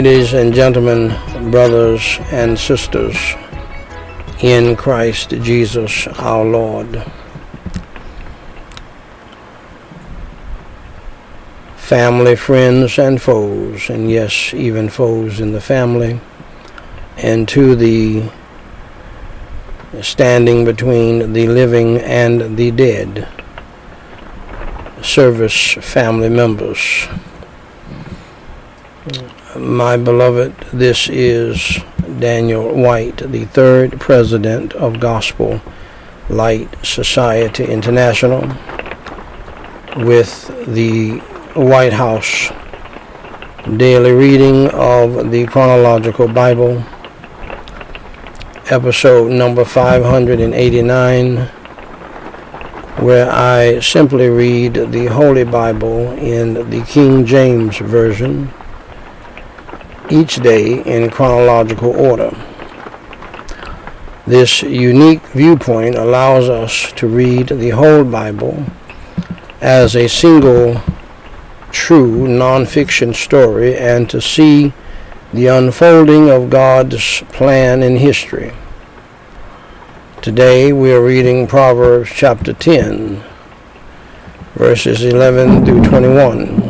Ladies and gentlemen, brothers and sisters, in Christ Jesus our Lord. Family, friends, and foes, and yes, even foes in the family, and to the standing between the living and the dead, service family members my beloved, this is Daniel White, the third president of Gospel Light Society International, with the White House daily reading of the Chronological Bible, episode number 589, where I simply read the Holy Bible in the King James Version each day in chronological order. This unique viewpoint allows us to read the whole Bible as a single true nonfiction story and to see the unfolding of God's plan in history. Today we are reading Proverbs chapter 10, verses 11 through 21.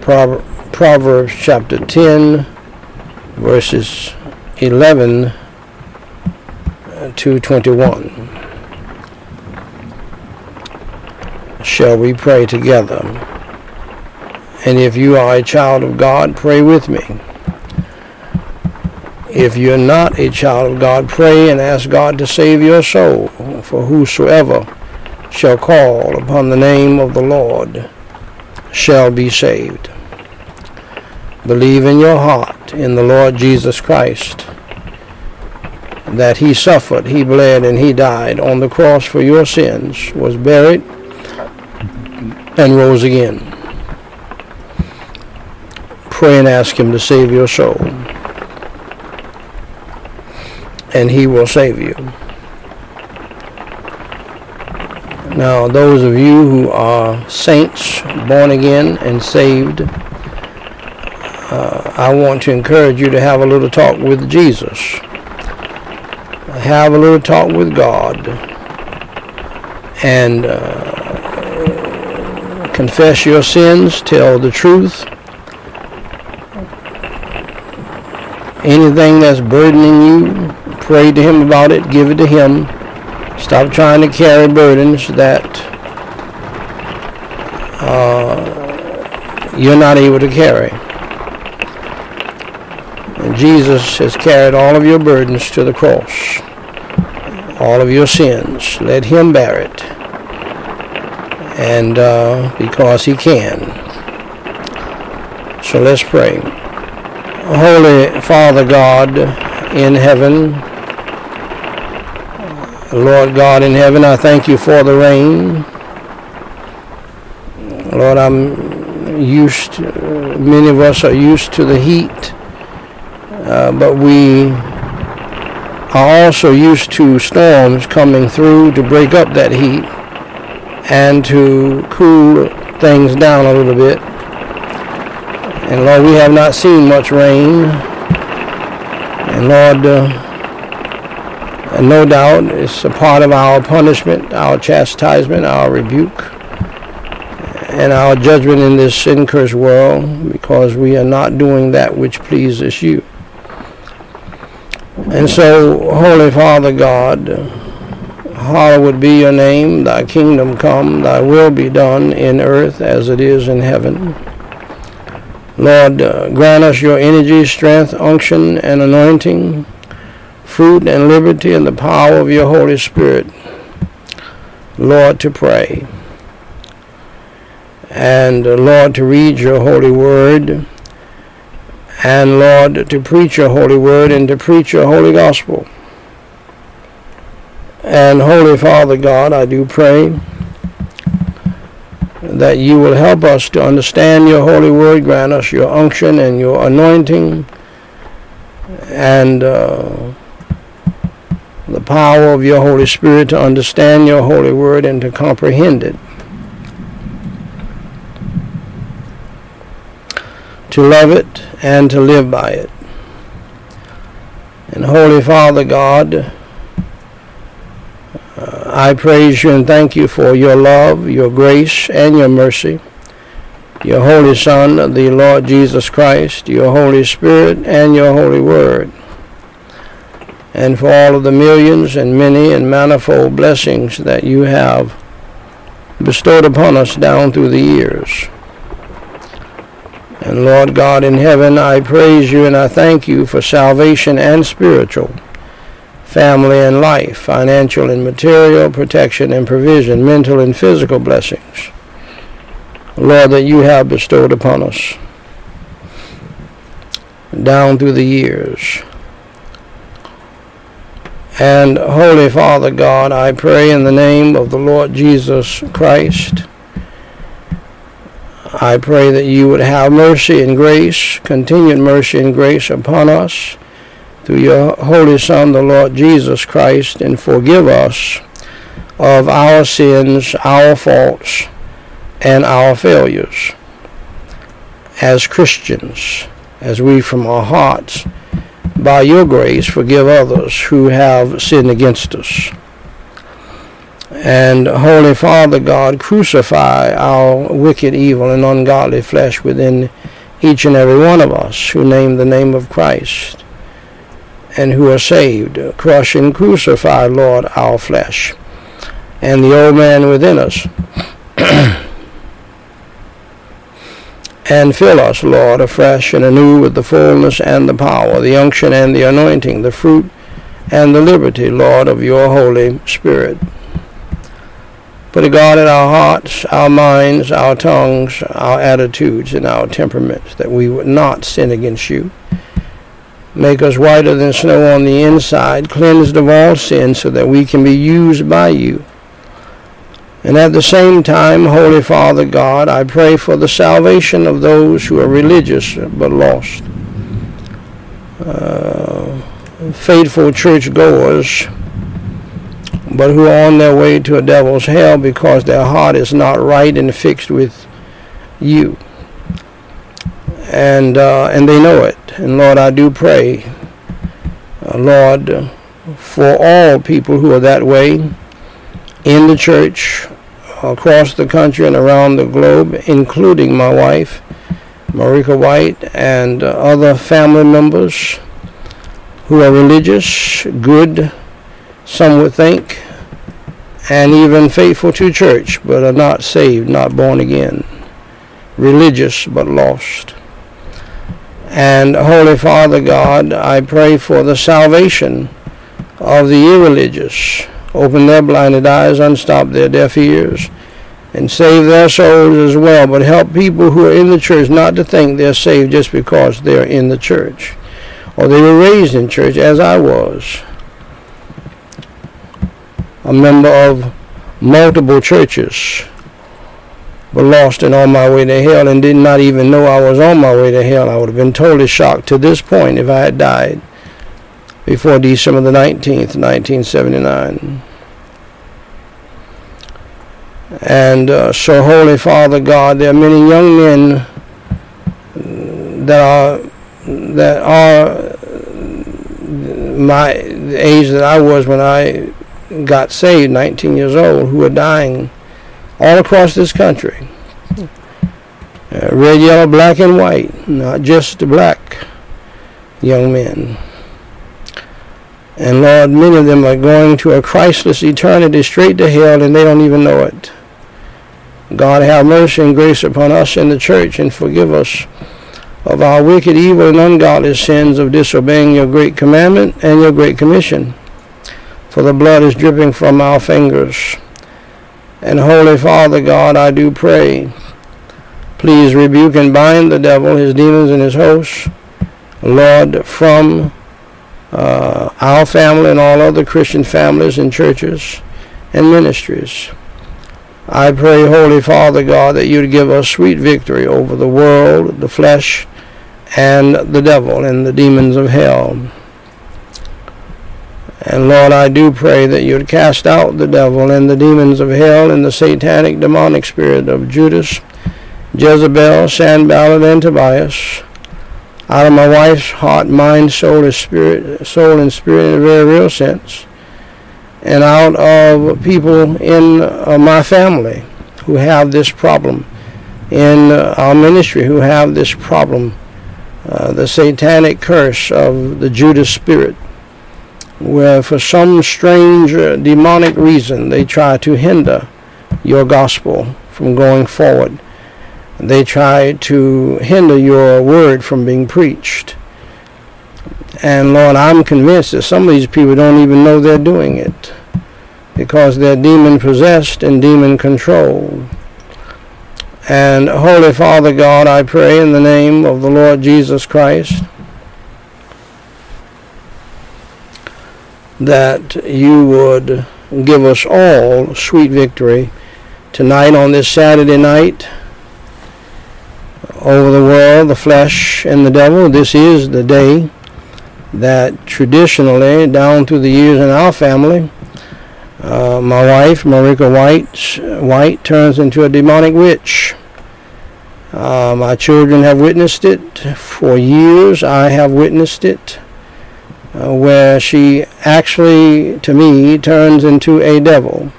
Proverbs Proverbs chapter 10, verses 11 to 21. Shall we pray together? And if you are a child of God, pray with me. If you're not a child of God, pray and ask God to save your soul. For whosoever shall call upon the name of the Lord shall be saved. Believe in your heart in the Lord Jesus Christ that he suffered, he bled, and he died on the cross for your sins, was buried, and rose again. Pray and ask him to save your soul, and he will save you. Now, those of you who are saints, born again and saved, uh, I want to encourage you to have a little talk with Jesus. Have a little talk with God. And uh, confess your sins, tell the truth. Anything that's burdening you, pray to Him about it, give it to Him. Stop trying to carry burdens that uh, you're not able to carry. Jesus has carried all of your burdens to the cross, all of your sins. Let him bear it. And uh, because he can. So let's pray. Holy Father God in heaven, Lord God in heaven, I thank you for the rain. Lord, I'm used to, many of us are used to the heat uh, but we are also used to storms coming through to break up that heat and to cool things down a little bit. And Lord, we have not seen much rain. And Lord, uh, no doubt it's a part of our punishment, our chastisement, our rebuke, and our judgment in this sin cursed world because we are not doing that which pleases you. And so, Holy Father God, hallowed be your name, thy kingdom come, thy will be done in earth as it is in heaven. Lord, uh, grant us your energy, strength, unction, and anointing, fruit and liberty, and the power of your Holy Spirit, Lord, to pray. And, uh, Lord, to read your holy word and Lord, to preach your holy word and to preach your holy gospel. And Holy Father God, I do pray that you will help us to understand your holy word, grant us your unction and your anointing, and uh, the power of your Holy Spirit to understand your holy word and to comprehend it. To love it, and to live by it. And Holy Father God, uh, I praise you and thank you for your love, your grace, and your mercy, your Holy Son, the Lord Jesus Christ, your Holy Spirit, and your Holy Word, and for all of the millions and many and manifold blessings that you have bestowed upon us down through the years. And Lord God in heaven, I praise you and I thank you for salvation and spiritual, family and life, financial and material, protection and provision, mental and physical blessings. Lord, that you have bestowed upon us down through the years. And Holy Father God, I pray in the name of the Lord Jesus Christ I pray that you would have mercy and grace, continued mercy and grace upon us through your Holy Son, the Lord Jesus Christ, and forgive us of our sins, our faults, and our failures as Christians, as we from our hearts, by your grace, forgive others who have sinned against us. And Holy Father God, crucify our wicked, evil, and ungodly flesh within each and every one of us who name the name of Christ and who are saved. Crush and crucify, Lord, our flesh and the old man within us. and fill us, Lord, afresh and anew with the fullness and the power, the unction and the anointing, the fruit and the liberty, Lord, of your Holy Spirit. Put a God in our hearts, our minds, our tongues, our attitudes, and our temperaments, that we would not sin against you. Make us whiter than snow on the inside, cleansed of all sin, so that we can be used by you. And at the same time, Holy Father God, I pray for the salvation of those who are religious but lost. Uh, faithful churchgoers but who are on their way to a devil's hell because their heart is not right and fixed with you. And uh, and they know it. And Lord, I do pray, uh, Lord, for all people who are that way in the church, across the country and around the globe, including my wife, Marika White, and other family members who are religious, good, some would think, and even faithful to church, but are not saved, not born again, religious but lost. And Holy Father God, I pray for the salvation of the irreligious. Open their blinded eyes, unstop their deaf ears, and save their souls as well. But help people who are in the church not to think they're saved just because they're in the church or they were raised in church as I was a member of multiple churches, but lost and on my way to hell and did not even know I was on my way to hell. I would have been totally shocked to this point if I had died before December the 19th, 1979. And uh, so, Holy Father God, there are many young men that are that are my the age that I was when I got saved, 19 years old, who are dying all across this country. Uh, red, yellow, black, and white, not just the black young men. And Lord, many of them are going to a Christless eternity straight to hell and they don't even know it. God have mercy and grace upon us in the church and forgive us of our wicked, evil, and ungodly sins of disobeying your great commandment and your great commission for the blood is dripping from our fingers. And Holy Father God, I do pray, please rebuke and bind the devil, his demons, and his hosts, Lord, from uh, our family and all other Christian families and churches and ministries. I pray, Holy Father God, that you'd give us sweet victory over the world, the flesh, and the devil and the demons of hell. And Lord, I do pray that you would cast out the devil and the demons of hell and the satanic demonic spirit of Judas, Jezebel, Sanballat, and Tobias, out of my wife's heart, mind, soul, and spirit, soul and spirit in a very real sense, and out of people in uh, my family who have this problem, in uh, our ministry who have this problem, uh, the satanic curse of the Judas spirit, where for some strange uh, demonic reason they try to hinder your gospel from going forward they try to hinder your word from being preached. And Lord, I'm convinced that some of these people don't even know they're doing it because they're demon possessed and demon controlled. And Holy Father God, I pray in the name of the Lord Jesus Christ that you would give us all sweet victory tonight on this Saturday night over the world, the flesh, and the devil. This is the day that traditionally, down through the years in our family, uh, my wife, Marika White, White, turns into a demonic witch. Uh, my children have witnessed it for years. I have witnessed it, uh, where she actually, to me, turns into a devil,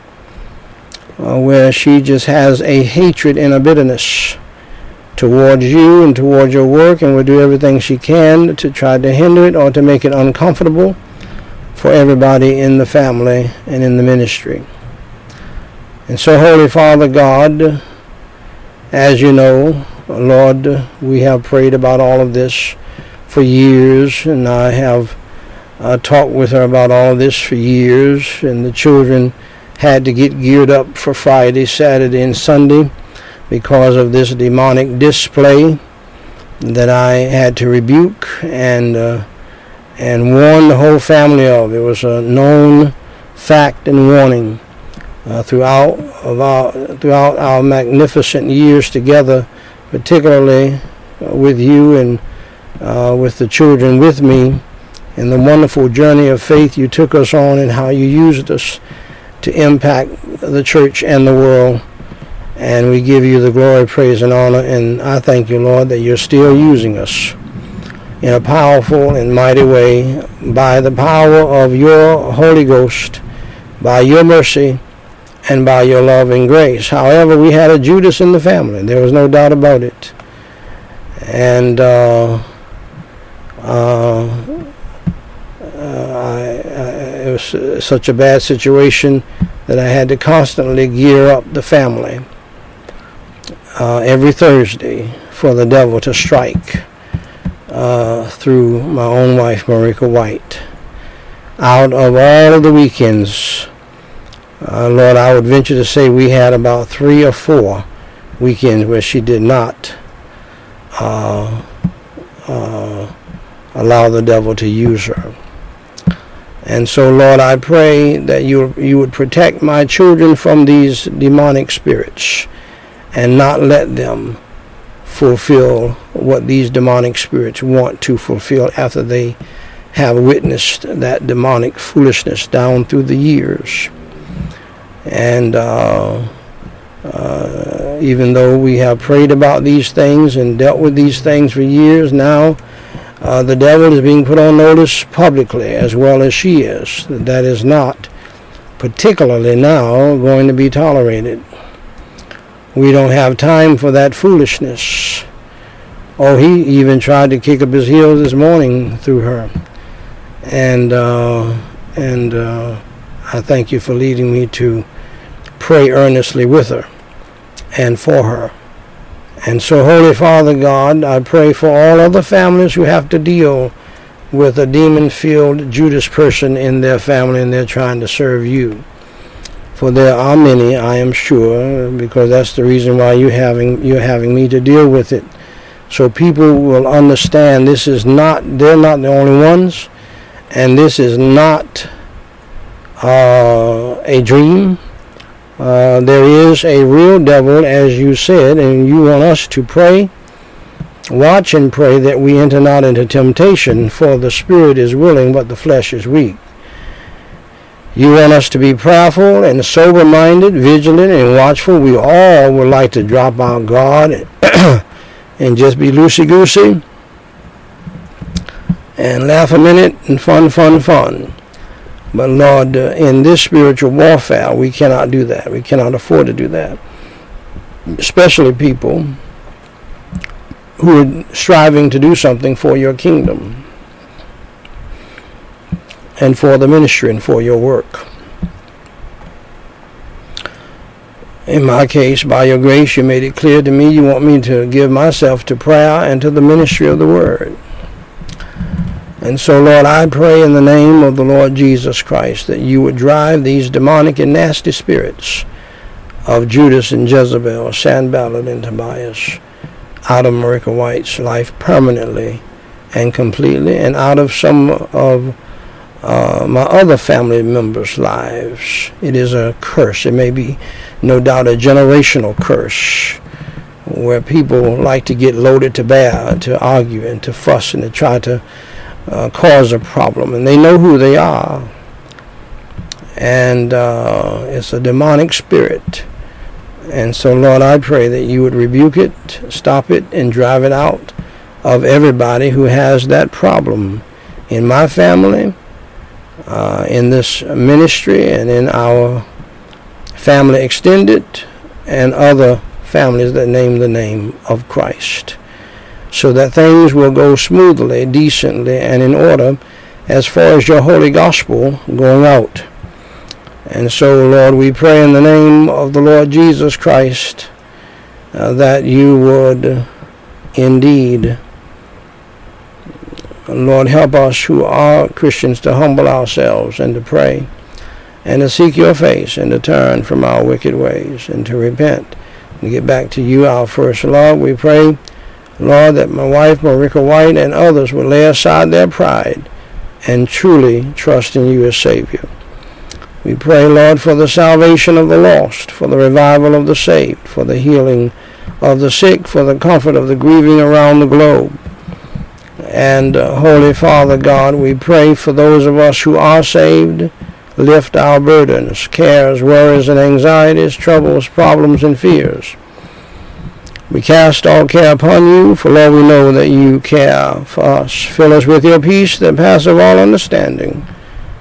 uh, where she just has a hatred and a bitterness towards you and towards your work and will do everything she can to try to hinder it or to make it uncomfortable for everybody in the family and in the ministry. And so, Holy Father God, as you know, Lord, we have prayed about all of this for years, and I have uh, talked with her about all of this for years, and the children had to get geared up for Friday, Saturday, and Sunday because of this demonic display that I had to rebuke and uh, and warn the whole family of. It was a known fact and warning uh, throughout our throughout our magnificent years together, particularly uh, with you and uh, with the children with me, and the wonderful journey of faith you took us on, and how you used us to impact the church and the world. And we give you the glory, praise, and honor. And I thank you, Lord, that you're still using us in a powerful and mighty way by the power of your Holy Ghost, by your mercy, and by your love and grace. However, we had a Judas in the family. There was no doubt about it. And uh, uh, was such a bad situation that I had to constantly gear up the family uh, every Thursday for the devil to strike uh, through my own wife, Marika White. Out of all the weekends, uh, Lord, I would venture to say we had about three or four weekends where she did not uh, uh, allow the devil to use her. And so, Lord, I pray that you, you would protect my children from these demonic spirits and not let them fulfill what these demonic spirits want to fulfill after they have witnessed that demonic foolishness down through the years. And uh, uh, even though we have prayed about these things and dealt with these things for years now, uh, the devil is being put on notice publicly as well as she is. That is not particularly now going to be tolerated. We don't have time for that foolishness. Oh, he even tried to kick up his heels this morning through her. And, uh, and uh, I thank you for leading me to pray earnestly with her and for her. And so, Holy Father God, I pray for all other families who have to deal with a demon filled Judas person in their family and they're trying to serve you for there are many, I am sure, because that's the reason why you having you're having me to deal with it. So people will understand this is not they're not the only ones, and this is not uh, a dream. Uh, there is a real devil, as you said, and you want us to pray, watch and pray that we enter not into temptation, for the spirit is willing, but the flesh is weak. You want us to be prayerful and sober minded, vigilant and watchful. We all would like to drop our guard and, just be loosey goosey. and laugh a minute and fun, fun, fun. But Lord, in this spiritual warfare, we cannot do that. We cannot afford to do that. Especially people who are striving to do something for your kingdom and for the ministry and for your work. In my case, by your grace, you made it clear to me you want me to give myself to prayer and to the ministry of the word. And so, Lord, I pray in the name of the Lord Jesus Christ that you would drive these demonic and nasty spirits of Judas and Jezebel, Sanballat and Tobias out of Marika White's life permanently and completely and out of some of uh, my other family members' lives. It is a curse. It may be, no doubt, a generational curse where people like to get loaded to bear, to argue and to fuss and to try to uh, cause a problem. And they know who they are. And uh, it's a demonic spirit. And so, Lord, I pray that you would rebuke it, stop it, and drive it out of everybody who has that problem in my family uh, in this ministry and in our family extended and other families that name the name of Christ. So that things will go smoothly, decently, and in order as far as your holy gospel going out. And so, Lord, we pray in the name of the Lord Jesus Christ uh, that you would indeed Lord, help us who are Christians to humble ourselves and to pray and to seek your face and to turn from our wicked ways and to repent and get back to you, our first love. We pray, Lord, that my wife, Marika White, and others will lay aside their pride and truly trust in you as Savior. We pray, Lord, for the salvation of the lost, for the revival of the saved, for the healing of the sick, for the comfort of the grieving around the globe. And uh, Holy Father God, we pray for those of us who are saved. Lift our burdens, cares, worries, and anxieties, troubles, problems, and fears. We cast all care upon you, for Lord, we know that you care for us. Fill us with your peace that passeth all understanding,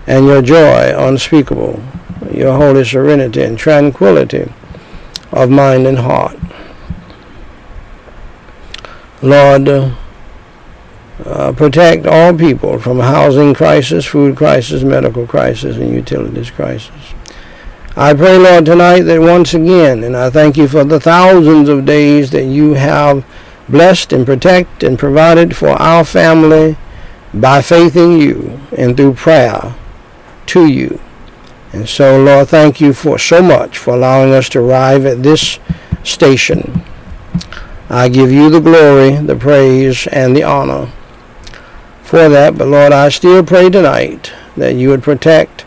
and your joy unspeakable, your holy serenity and tranquility of mind and heart. Lord, uh, protect all people from housing crisis, food crisis, medical crisis, and utilities crisis. I pray, Lord, tonight that once again, and I thank you for the thousands of days that you have blessed and protected and provided for our family by faith in you and through prayer to you. And so, Lord, thank you for so much for allowing us to arrive at this station. I give you the glory, the praise, and the honor for that. But Lord, I still pray tonight that you would protect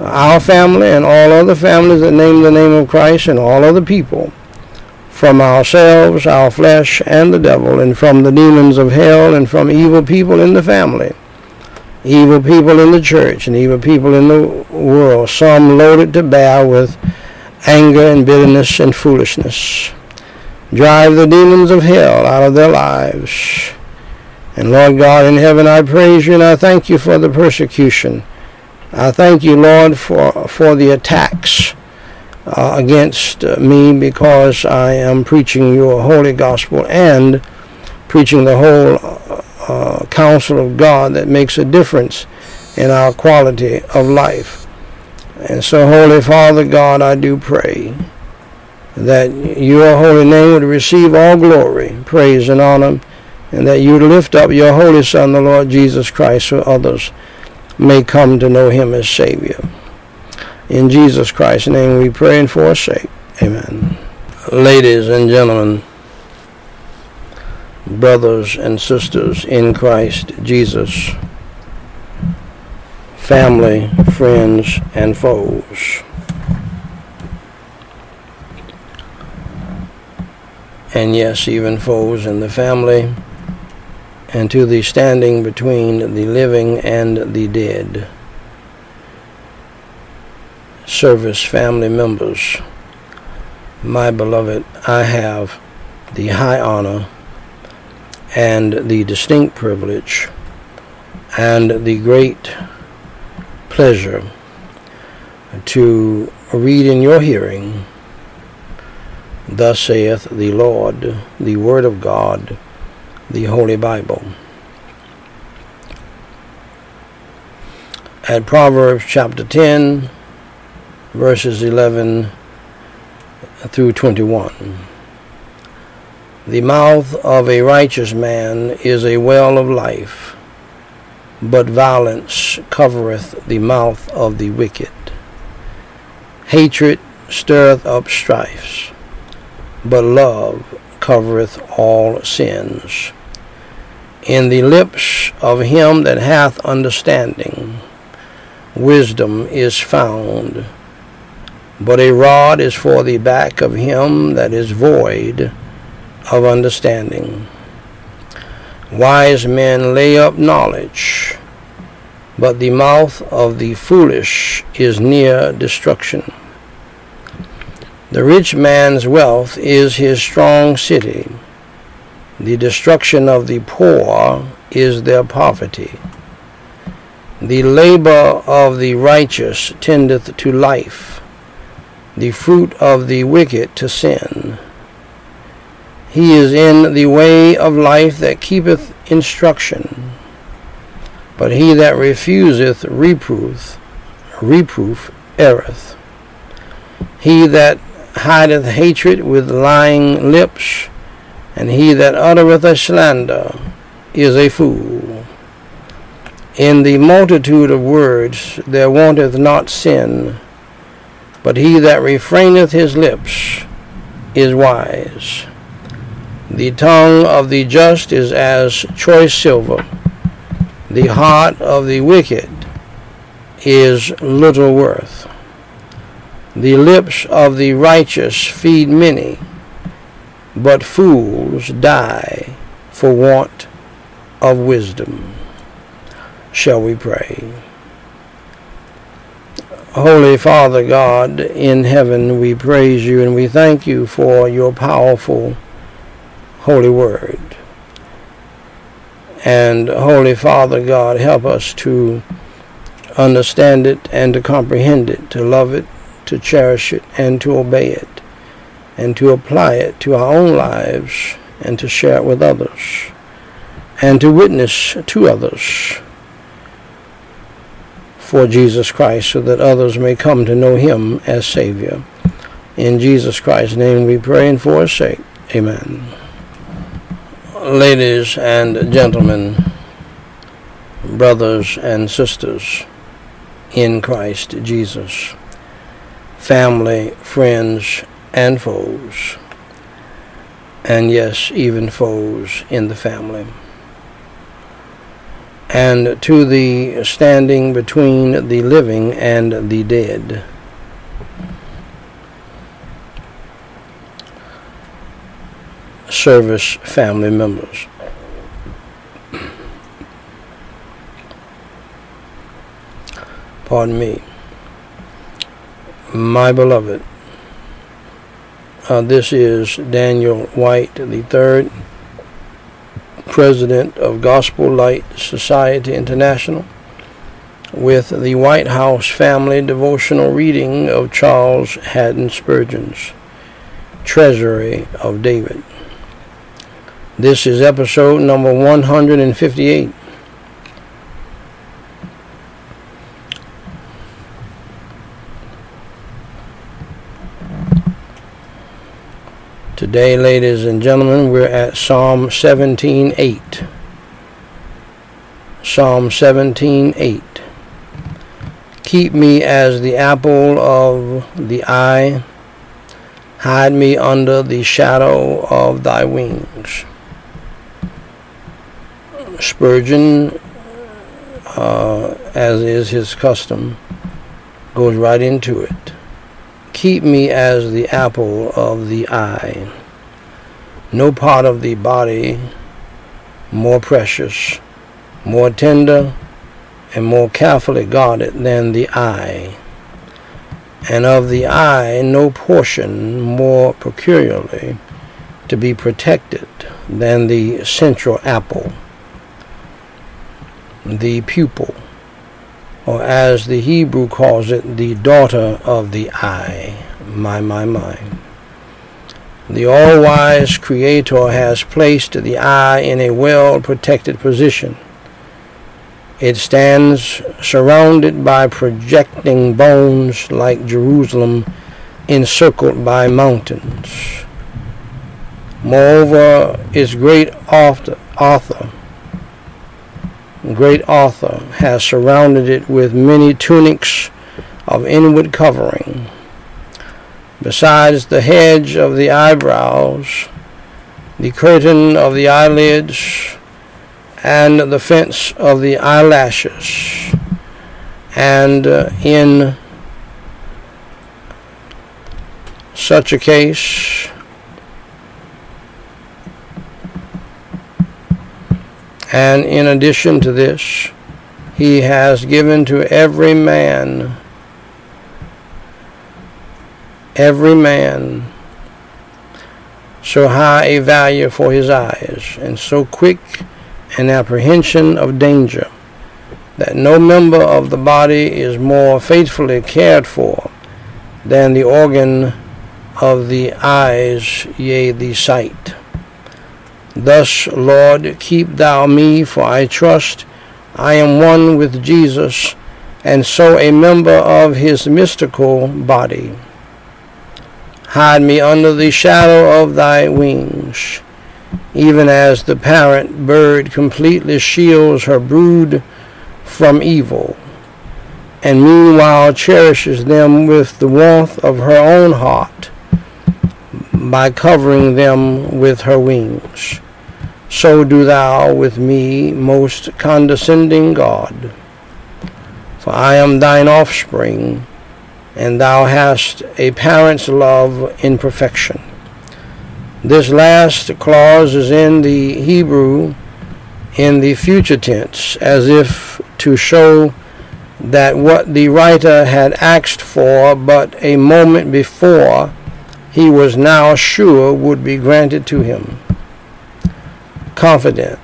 our family and all other families that name the name of Christ and all other people from ourselves, our flesh, and the devil, and from the demons of hell, and from evil people in the family, evil people in the church, and evil people in the world, some loaded to bear with anger and bitterness and foolishness. Drive the demons of hell out of their lives and Lord God in heaven, I praise you and I thank you for the persecution. I thank you, Lord, for, for the attacks uh, against uh, me because I am preaching your holy gospel and preaching the whole uh, counsel of God that makes a difference in our quality of life. And so, Holy Father God, I do pray that your holy name would receive all glory, praise, and honor and that you would lift up your Holy Son, the Lord Jesus Christ, for others may come to know him as Savior. In Jesus Christ's name we pray and forsake. Amen. Ladies and gentlemen, brothers and sisters in Christ Jesus, family, friends, and foes. And yes, even foes in the family and to the standing between the living and the dead. Service family members, my beloved, I have the high honor and the distinct privilege and the great pleasure to read in your hearing, Thus saith the Lord, the Word of God, the Holy Bible. At Proverbs chapter 10, verses 11 through 21. The mouth of a righteous man is a well of life, but violence covereth the mouth of the wicked. Hatred stirreth up strifes, but love covereth all sins. In the lips of him that hath understanding, wisdom is found, but a rod is for the back of him that is void of understanding. Wise men lay up knowledge, but the mouth of the foolish is near destruction. The rich man's wealth is his strong city. The destruction of the poor is their poverty. The labor of the righteous tendeth to life, the fruit of the wicked to sin. He is in the way of life that keepeth instruction, but he that refuseth reproof, reproof erreth. He that hideth hatred with lying lips, and he that uttereth a slander is a fool. In the multitude of words there wanteth not sin, but he that refraineth his lips is wise. The tongue of the just is as choice silver. The heart of the wicked is little worth. The lips of the righteous feed many, but fools die for want of wisdom. Shall we pray? Holy Father God in heaven, we praise you and we thank you for your powerful Holy Word. And Holy Father God, help us to understand it and to comprehend it, to love it, to cherish it, and to obey it, and to apply it to our own lives, and to share it with others, and to witness to others for Jesus Christ, so that others may come to know Him as Savior. In Jesus Christ's name we pray and for His sake. Amen ladies and gentlemen, brothers and sisters in Christ Jesus, family, friends, and foes, and yes, even foes in the family, and to the standing between the living and the dead service family members. Pardon me. My beloved, uh, this is Daniel White III, President of Gospel Light Society International, with the White House Family Devotional reading of Charles Haddon Spurgeon's Treasury of David. This is episode number 158. Today, ladies and gentlemen, we're at Psalm 17:8. Psalm 17:8. Keep me as the apple of the eye. Hide me under the shadow of thy wings. Spurgeon, uh, as is his custom, goes right into it. Keep me as the apple of the eye. No part of the body more precious, more tender, and more carefully guarded than the eye. And of the eye, no portion more peculiarly to be protected than the central apple. the pupil, or as the Hebrew calls it, the daughter of the eye. My, my, my. The all wise Creator has placed the eye in a well protected position. It stands surrounded by projecting bones like Jerusalem, encircled by mountains. Moreover, its great author, author, great author has surrounded it with many tunics of inward covering besides the hedge of the eyebrows, the curtain of the eyelids, and the fence of the eyelashes. And uh, in such a case, and in addition to this, he has given to every man every man so high a value for his eyes, and so quick an apprehension of danger, that no member of the body is more faithfully cared for than the organ of the eyes, yea, the sight. Thus, Lord, keep thou me, for I trust I am one with Jesus, and so a member of his mystical body. Hide me under the shadow of thy wings, even as the parent bird completely shields her brood from evil, and meanwhile cherishes them with the warmth of her own heart by covering them with her wings. So do thou with me, most condescending God. For I am thine offspring and thou hast a parent's love in perfection. This last clause is in the Hebrew in the future tense, as if to show that what the writer had asked for but a moment before he was now sure would be granted to him. Confident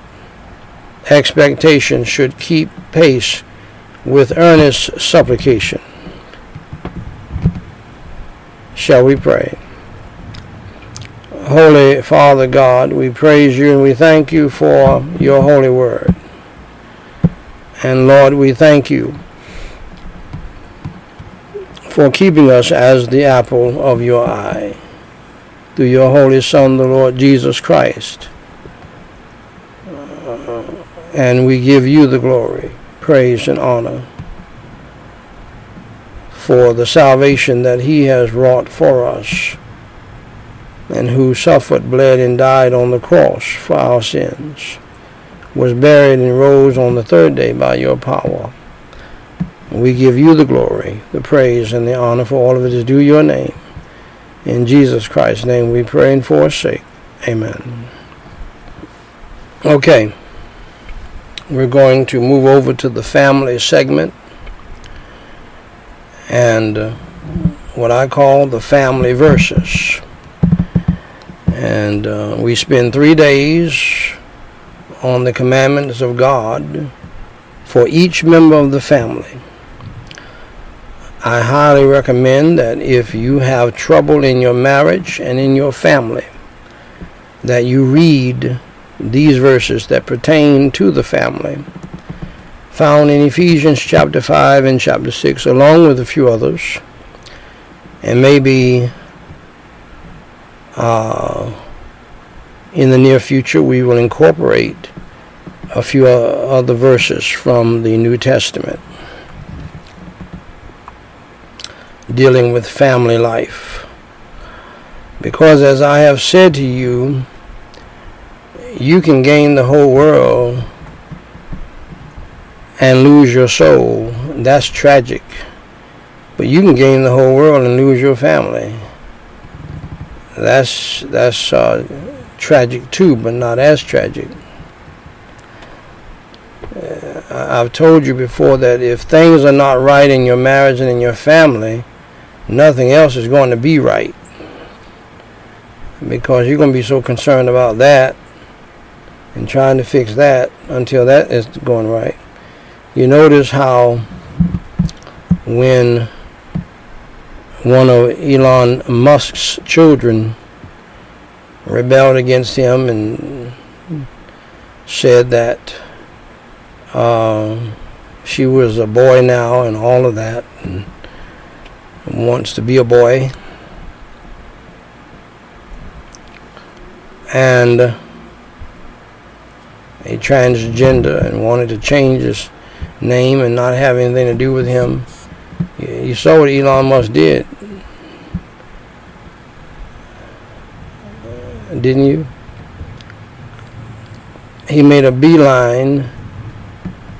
expectation should keep pace with earnest supplication. Shall we pray? Holy Father God, we praise you and we thank you for your holy word. And Lord, we thank you for keeping us as the apple of your eye through your holy Son, the Lord Jesus Christ. Uh, and we give you the glory, praise, and honor for the salvation that he has wrought for us, and who suffered, bled, and died on the cross for our sins, was buried and rose on the third day by your power. We give you the glory, the praise, and the honor for all of it is due your name. In Jesus Christ's name we pray and forsake. Amen. Okay. We're going to move over to the family segment and uh, what I call the family verses. And uh, we spend three days on the commandments of God for each member of the family. I highly recommend that if you have trouble in your marriage and in your family, that you read these verses that pertain to the family found in Ephesians chapter 5 and chapter 6, along with a few others. And maybe uh, in the near future we will incorporate a few other verses from the New Testament dealing with family life. Because as I have said to you, you can gain the whole world and lose your soul. That's tragic. But you can gain the whole world and lose your family. That's that's uh, tragic too, but not as tragic. Uh, I've told you before that if things are not right in your marriage and in your family, nothing else is going to be right. Because you're going to be so concerned about that and trying to fix that until that is going right You notice how when one of Elon Musk's children rebelled against him and said that uh, she was a boy now and all of that and wants to be a boy and a transgender and wanted to change his name and not have anything to do with him. You saw what Elon Musk did, didn't you? He made a beeline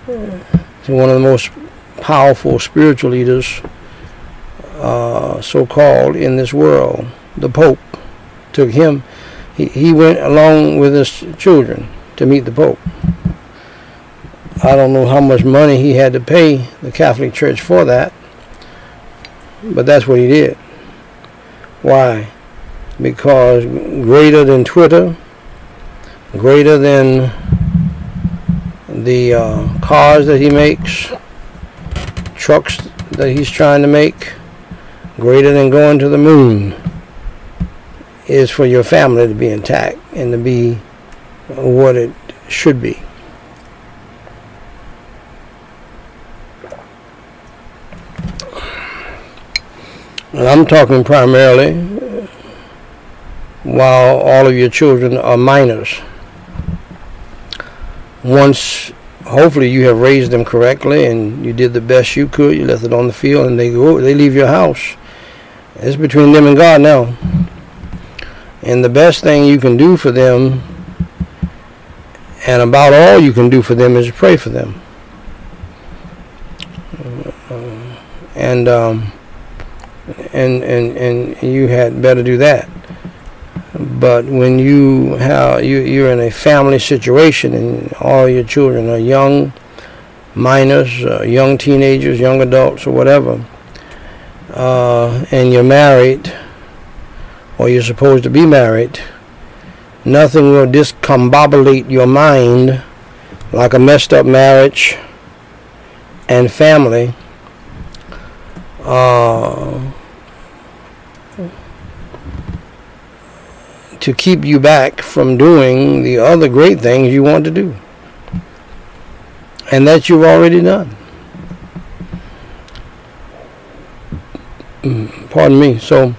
to one of the most powerful spiritual leaders, uh, so called, in this world, the Pope. Took him he, he went along with his children to meet the Pope. I don't know how much money he had to pay the Catholic Church for that, but that's what he did. Why? Because greater than Twitter, greater than the uh, cars that he makes, trucks that he's trying to make, greater than going to the moon is for your family to be intact and to be what it should be. And I'm talking primarily uh, while all of your children are minors. Once, hopefully, you have raised them correctly and you did the best you could, you left it on the field, and they go, they leave your house. It's between them and God now. And the best thing you can do for them, and about all you can do for them, is pray for them. and um, and and and you had better do that. But when you have you you're in a family situation and all your children are young, minors, uh, young teenagers, young adults, or whatever, uh, and you're married or you're supposed to be married, nothing will discombobulate your mind like a messed up marriage and family. Uh, to keep you back from doing the other great things you want to do. And that you've already done. Pardon me. So,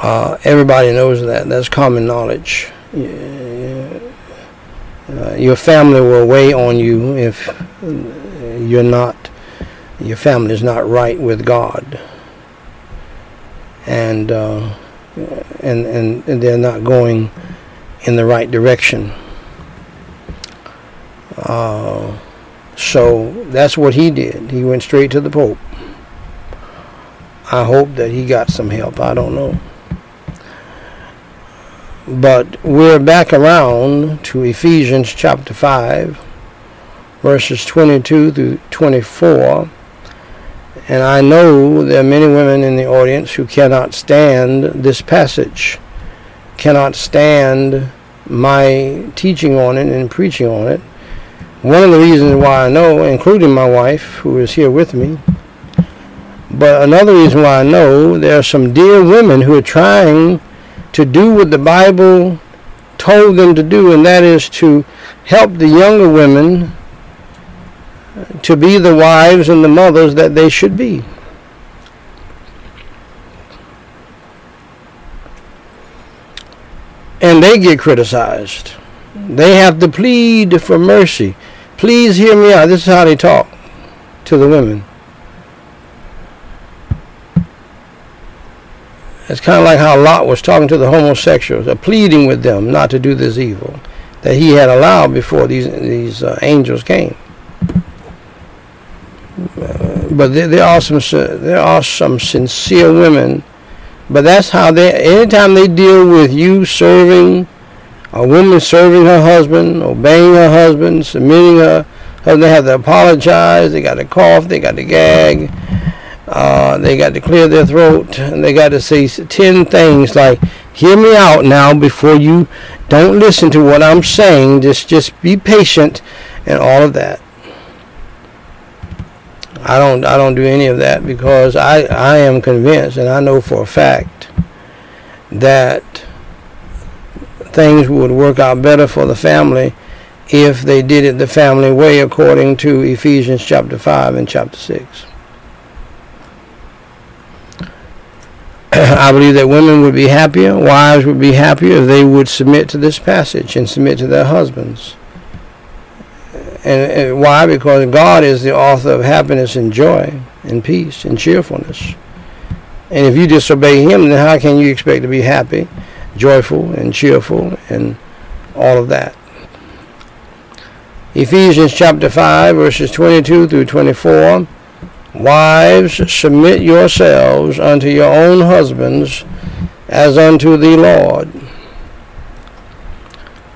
Uh, everybody knows that. That's common knowledge. Uh, your family will weigh on you if you're not, your family is not right with God. And, uh, and, and, and they're not going in the right direction. Uh, so that's what he did. He went straight to the Pope. I hope that he got some help. I don't know. But we're back around to Ephesians chapter 5, verses 22 through 24. And I know there are many women in the audience who cannot stand this passage, cannot stand my teaching on it and preaching on it. One of the reasons why I know, including my wife, who is here with me, but another reason why I know there are some dear women who are trying to do what the Bible told them to do, and that is to help the younger women to be the wives and the mothers that they should be. And they get criticized. They have to plead for mercy. Please hear me out. This is how they talk to the women. It's kind of like how Lot was talking to the homosexuals, uh, pleading with them not to do this evil that he had allowed before these these uh, angels came. Uh, but there, there, are some there are some sincere women, but that's how they. Anytime they deal with you serving a woman serving her husband, obeying her husband, submitting her husband, they have to apologize. They got to cough. They got to gag uh, they got to clear their throat and they got to say 10 things like, hear me out now before you don't listen to what I'm saying. Just just be patient and all of that. I don't I don't do any of that because I, I am convinced and I know for a fact that things would work out better for the family if they did it the family way according to Ephesians chapter 5 and chapter 6. I believe that women would be happier, wives would be happier if they would submit to this passage and submit to their husbands. And, and, why? Because God is the author of happiness and joy and peace and cheerfulness. And if you disobey Him, then how can you expect to be happy, joyful, and cheerful, and all of that? Ephesians chapter 5, verses 22 through 24. Wives, submit yourselves unto your own husbands as unto the Lord.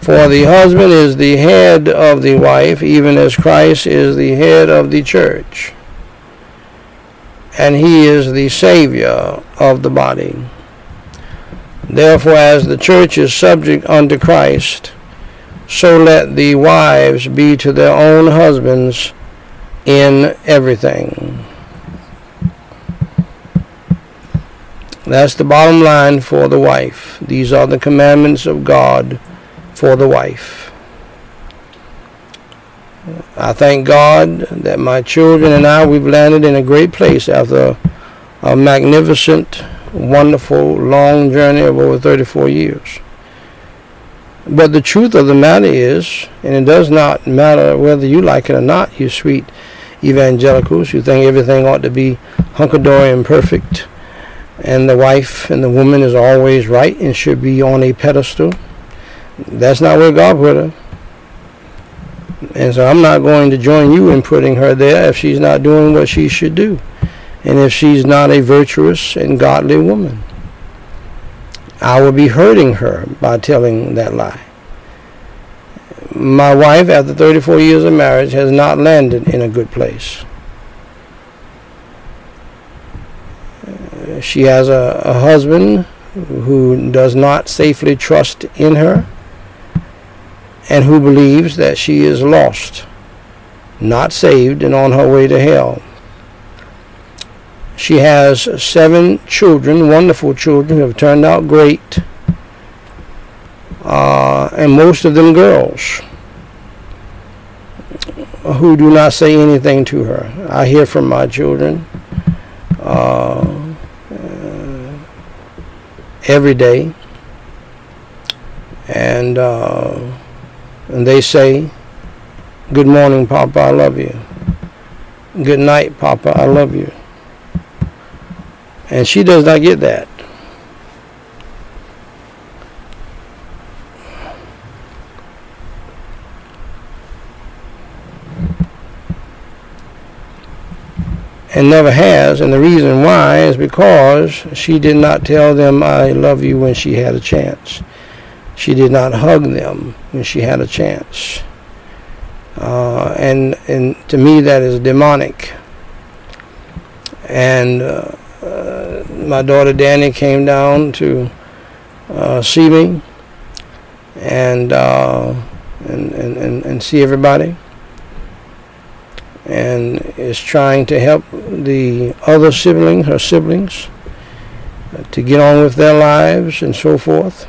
For the husband is the head of the wife, even as Christ is the head of the church. And he is the Savior of the body. Therefore, as the church is subject unto Christ, so let the wives be to their own husbands in everything. That's the bottom line for the wife. These are the commandments of God for the wife. I thank God that my children and I, we've landed in a great place after a magnificent, wonderful, long journey of over 34 years. But the truth of the matter is, and it does not matter whether you like it or not, you sweet evangelicals who think everything ought to be hunky-dory and perfect, and the wife and the woman is always right and should be on a pedestal. That's not where God put her. And so I'm not going to join you in putting her there if she's not doing what she should do. And if she's not a virtuous and godly woman. I will be hurting her by telling that lie. My wife, after 34 years of marriage, has not landed in a good place. She has a, a husband who does not safely trust in her and who believes that she is lost, not saved, and on her way to hell. She has seven children, wonderful children who have turned out great, uh, and most of them girls who do not say anything to her. I hear from my children uh, uh, every day, and uh, and they say, "Good morning, Papa. I love you." Good night, Papa. I love you. And she does not get that. and never has. And the reason why is because she did not tell them, I love you when she had a chance. She did not hug them when she had a chance. Uh, and, and to me, that is demonic. And uh, uh, my daughter Danny came down to uh, see me and, uh, and, and, and, and see everybody and is trying to help the other siblings, her siblings, uh, to get on with their lives and so forth.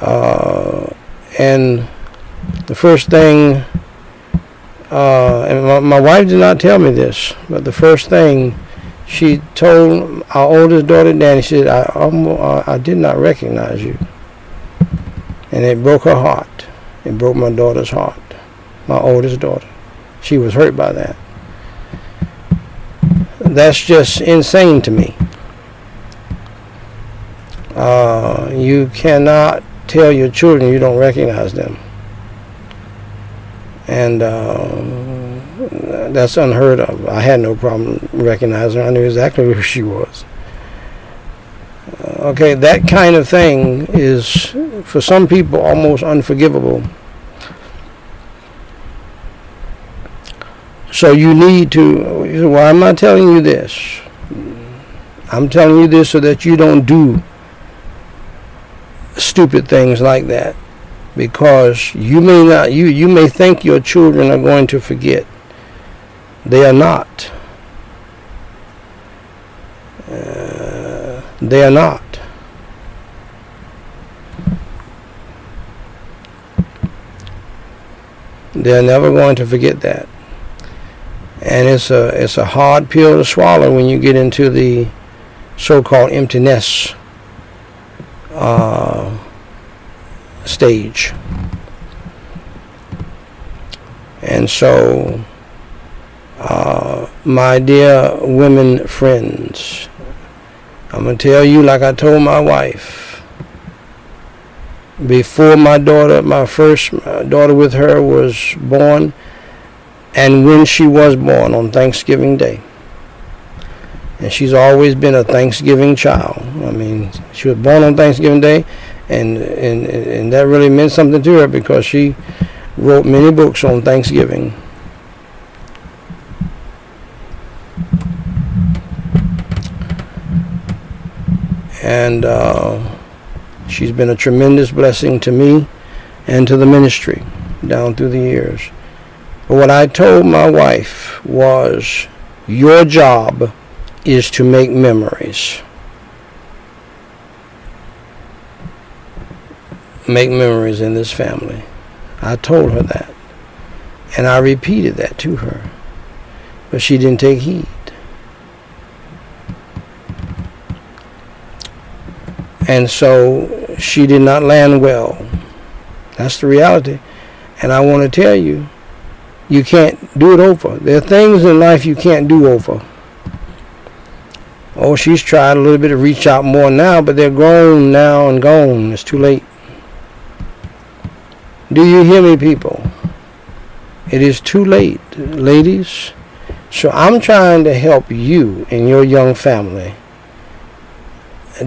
Uh, and the first thing uh, and my, my, wife did not tell me this, but the first thing she told our oldest daughter, Danny, she said, I, almost, I did not recognize you. And it broke her heart. It broke my daughter's heart, my oldest daughter. She was hurt by that. That's just insane to me. Uh, you cannot tell your children you don't recognize them and uh, that's unheard of. I had no problem recognizing her. I knew exactly who she was. Uh, okay, that kind of thing is, for some people, almost unforgivable. So you need to. Why am I telling you this? I'm telling you this so that you don't do stupid things like that because you may not you you may think your children are going to forget. They are not. Uh, they are not. They're never going to forget that. And it's a it's a hard pill to swallow when you get into the so-called emptiness uh, stage. And so, uh, my dear women friends, I'm going to tell you like I told my wife. Before my daughter, my first daughter with her was born, and when she was born on Thanksgiving Day. And she's always been a Thanksgiving child. I mean, she was born on Thanksgiving Day, and and and that really meant something to her because she wrote many books on Thanksgiving. And uh, she's been a tremendous blessing to me and to the ministry down through the years. But what I told my wife was, your job is to make memories. Make memories in this family. I told her that. And I repeated that to her. But she didn't take heed. And so she did not land well. That's the reality. And I want to tell you, you can't do it over. There are things in life you can't do over. Oh, she's tried a little bit to reach out more now, but they're grown now and gone. It's too late. Do you hear me, people? It is too late, ladies. So I'm trying to help you and your young family.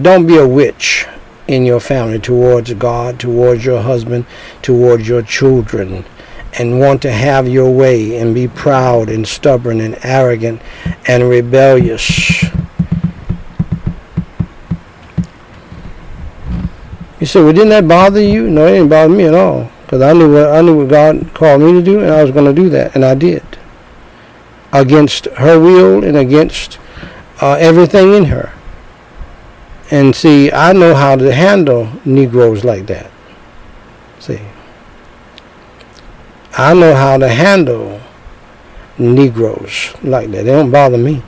Don't be a witch in your family towards God, towards your husband, towards your children, and want to have your way and be proud and stubborn and arrogant and rebellious. You say, well, didn't that bother you? No, it didn't bother me at all. Because I knew what I knew what God called me to do, and I was going to do that, and I did. Against her will and against uh, everything in her. And see, I know how to handle Negroes like that. See, I know how to handle Negroes like that. They don't bother me.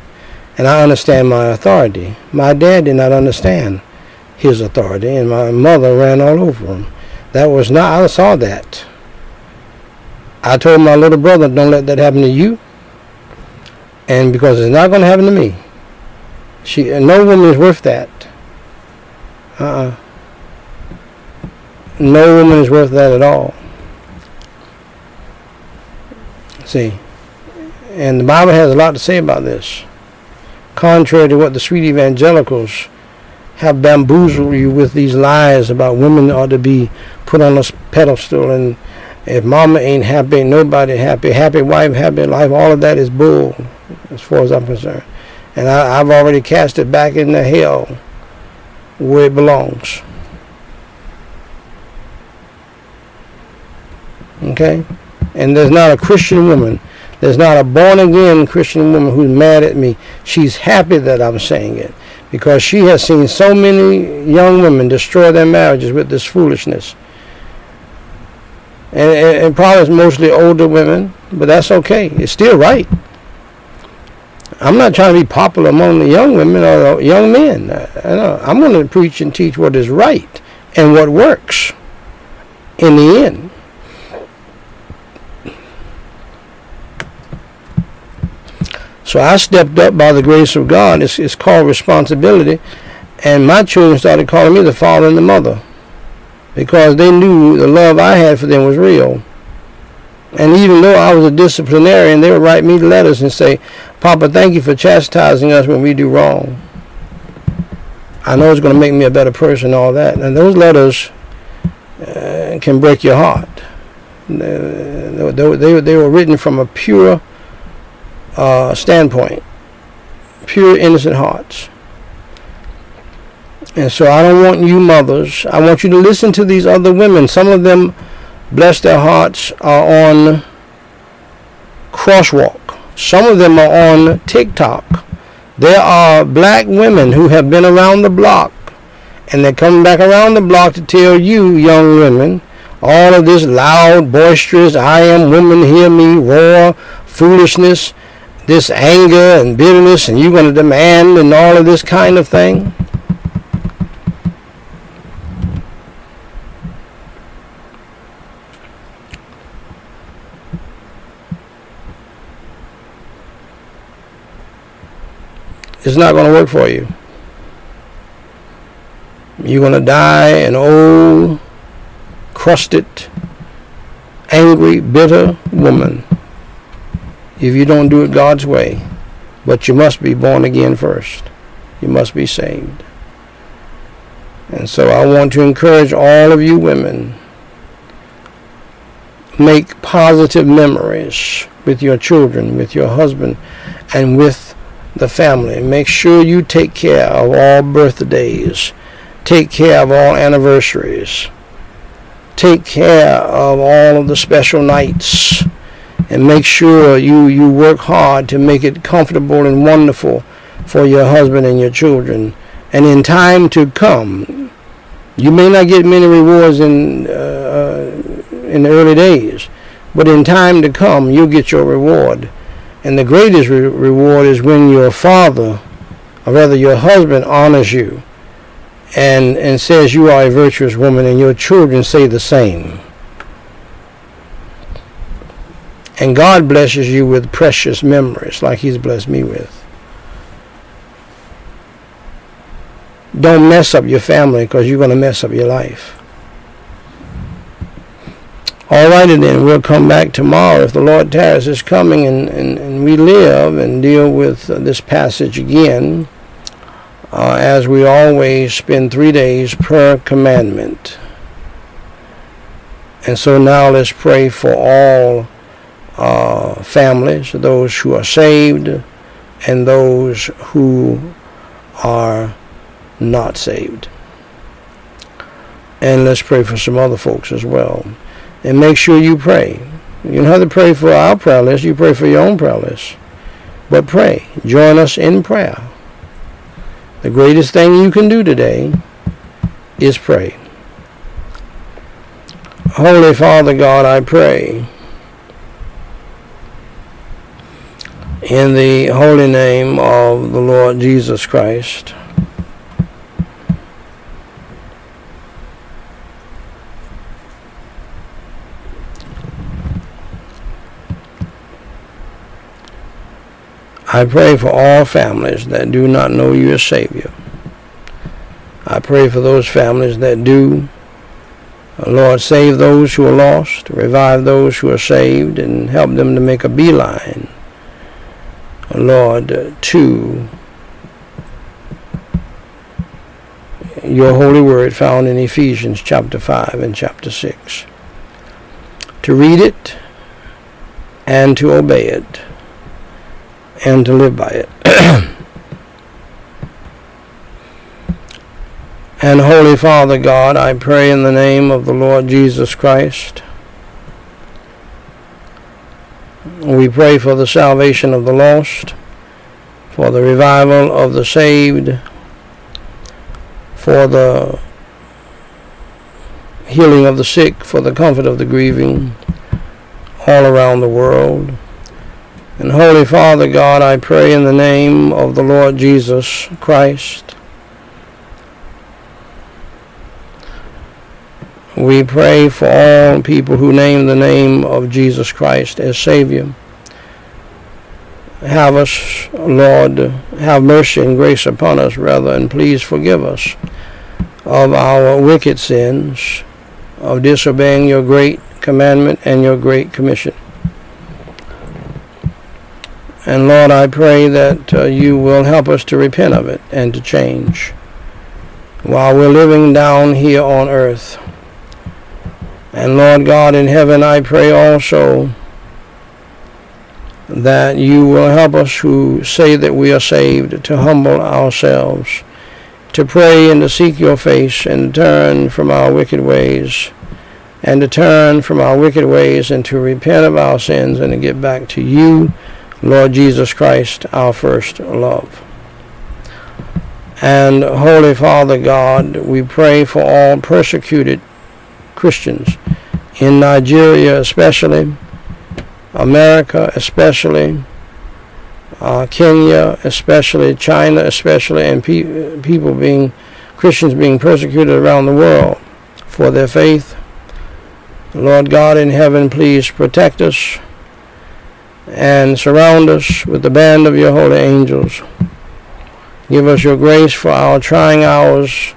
And I understand my authority. My dad did not understand his authority, and my mother ran all over him. That was not, I saw that. I told my little brother, don't let that happen to you. And because it's not going to happen to me. She, no woman is worth that. Uh-uh. No woman is worth that at all. See, and the Bible has a lot to say about this. Contrary to what the sweet evangelicals have bamboozled you with these lies about women ought to be put on a pedestal and if mama ain't happy, nobody happy. Happy wife, happy life. All of that is bull, as far as I'm concerned. And I, I've already cast it back into hell where it belongs. Okay? And there's not a Christian woman, there's not a born again Christian woman who's mad at me. She's happy that I'm saying it because she has seen so many young women destroy their marriages with this foolishness. And, and, and probably it's mostly older women, but that's okay. It's still right. I'm not trying to be popular among the young women or the young men. I. I'm going to preach and teach what is right and what works in the end. So I stepped up by the grace of God. It's, it's called responsibility. And my children started calling me the father and the mother because they knew the love I had for them was real. And even though I was a disciplinarian, they would write me letters and say, Papa, thank you for chastising us when we do wrong. I know it's going to make me a better person, all that. And those letters uh, can break your heart. They, they, they, they were written from a pure uh, standpoint, pure innocent hearts. And so I don't want you mothers. I want you to listen to these other women. Some of them, bless their hearts, are on Crosswalk. Some of them are on TikTok. There are black women who have been around the block and they're coming back around the block to tell you, young women, all of this loud, boisterous, I am woman, hear me, roar, foolishness, this anger and bitterness, and you're going to demand and all of this kind of thing. It's not going to work for you. You're going to die an old, crusted, angry, bitter woman if you don't do it God's way. But you must be born again first. You must be saved. And so I want to encourage all of you women make positive memories with your children, with your husband, and with the family. Make sure you take care of all birthdays take care of all anniversaries, take care of all of the special nights, and make sure you, you work hard to make it comfortable and wonderful for your husband and your children. And in time to come, you may not get many rewards in uh, uh in the early days, but in time to come, you'll get your reward. And the greatest re- reward is when your father, or rather your husband, honors you and, and says you are a virtuous woman and your children say the same. And God blesses you with precious memories like he's blessed me with. Don't mess up your family because you're going to mess up your life. All righty then, we'll come back tomorrow if the Lord tarries is coming and, and, and we live and deal with uh, this passage again uh, as we always spend three days per commandment. And so now let's pray for all uh, families, those who are saved and those who are not saved. And let's pray for some other folks as well. And make sure you pray. You don't have to pray for our prayer list, you pray for your own prayer list. But pray. Join us in prayer. The greatest thing you can do today is pray. Holy Father God, I pray in the holy name of the Lord Jesus Christ. I pray for all families that do not know you as Savior. I pray for those families that do. Lord, save those who are lost, revive those who are saved, and help them to make a beeline, Lord, to your holy word found in Ephesians chapter 5 and chapter 6. To read it and to obey it and to live by it. and Holy Father God, I pray in the name of the Lord Jesus Christ. We pray for the salvation of the lost, for the revival of the saved, for the healing of the sick, for the comfort of the grieving all around the world. And Holy Father God, I pray in the name of the Lord Jesus Christ. We pray for all people who name the name of Jesus Christ as Savior. Have us, Lord, have mercy and grace upon us, rather, and please forgive us of our wicked sins, of disobeying your great commandment and your great commission. And Lord, I pray that uh, you will help us to repent of it and to change while we're living down here on earth. And Lord God in heaven, I pray also that you will help us who say that we are saved to humble ourselves, to pray and to seek your face and to turn from our wicked ways and to turn from our wicked ways and to repent of our sins and to get back to you, Lord Jesus Christ, our first love. And Holy Father God, we pray for all persecuted Christians in Nigeria especially, America especially, uh, Kenya especially, China especially, and pe- people being, Christians being persecuted around the world for their faith. Lord God in heaven, please protect us and surround us with the band of your holy angels. Give us your grace for our trying hours.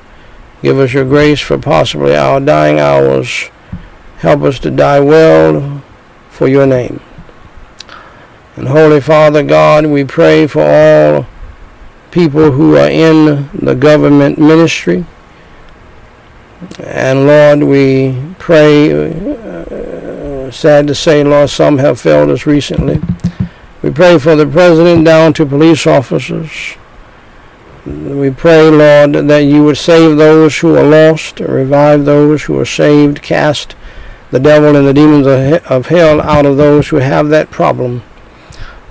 Give us your grace for possibly our dying hours. Help us to die well for your name. And Holy Father God, we pray for all people who are in the government ministry. And Lord, we pray, uh, sad to say, Lord, some have failed us recently. We pray for the president down to police officers. We pray, Lord, that you would save those who are lost, revive those who are saved, cast the devil and the demons of hell out of those who have that problem.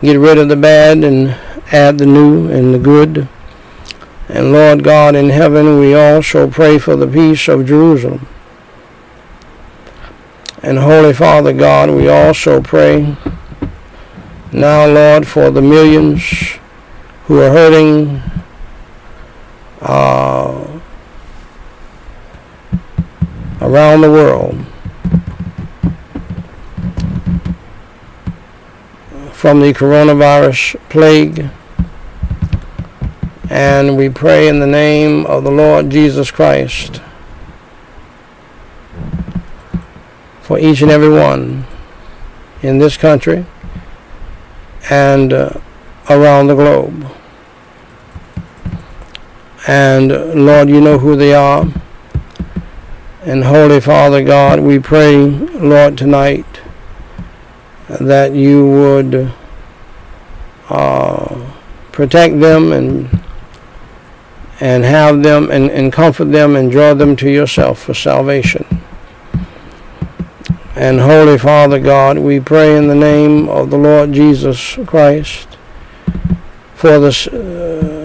Get rid of the bad and add the new and the good. And Lord God in heaven, we also pray for the peace of Jerusalem. And Holy Father God, we also pray now, Lord, for the millions who are hurting uh, around the world from the coronavirus plague. And we pray in the name of the Lord Jesus Christ for each and every one in this country and uh, around the globe. And Lord, you know who they are. And Holy Father God, we pray, Lord, tonight that you would uh, protect them and and have them and, and comfort them and draw them to yourself for salvation. And Holy Father God, we pray in the name of the Lord Jesus Christ for this. uh,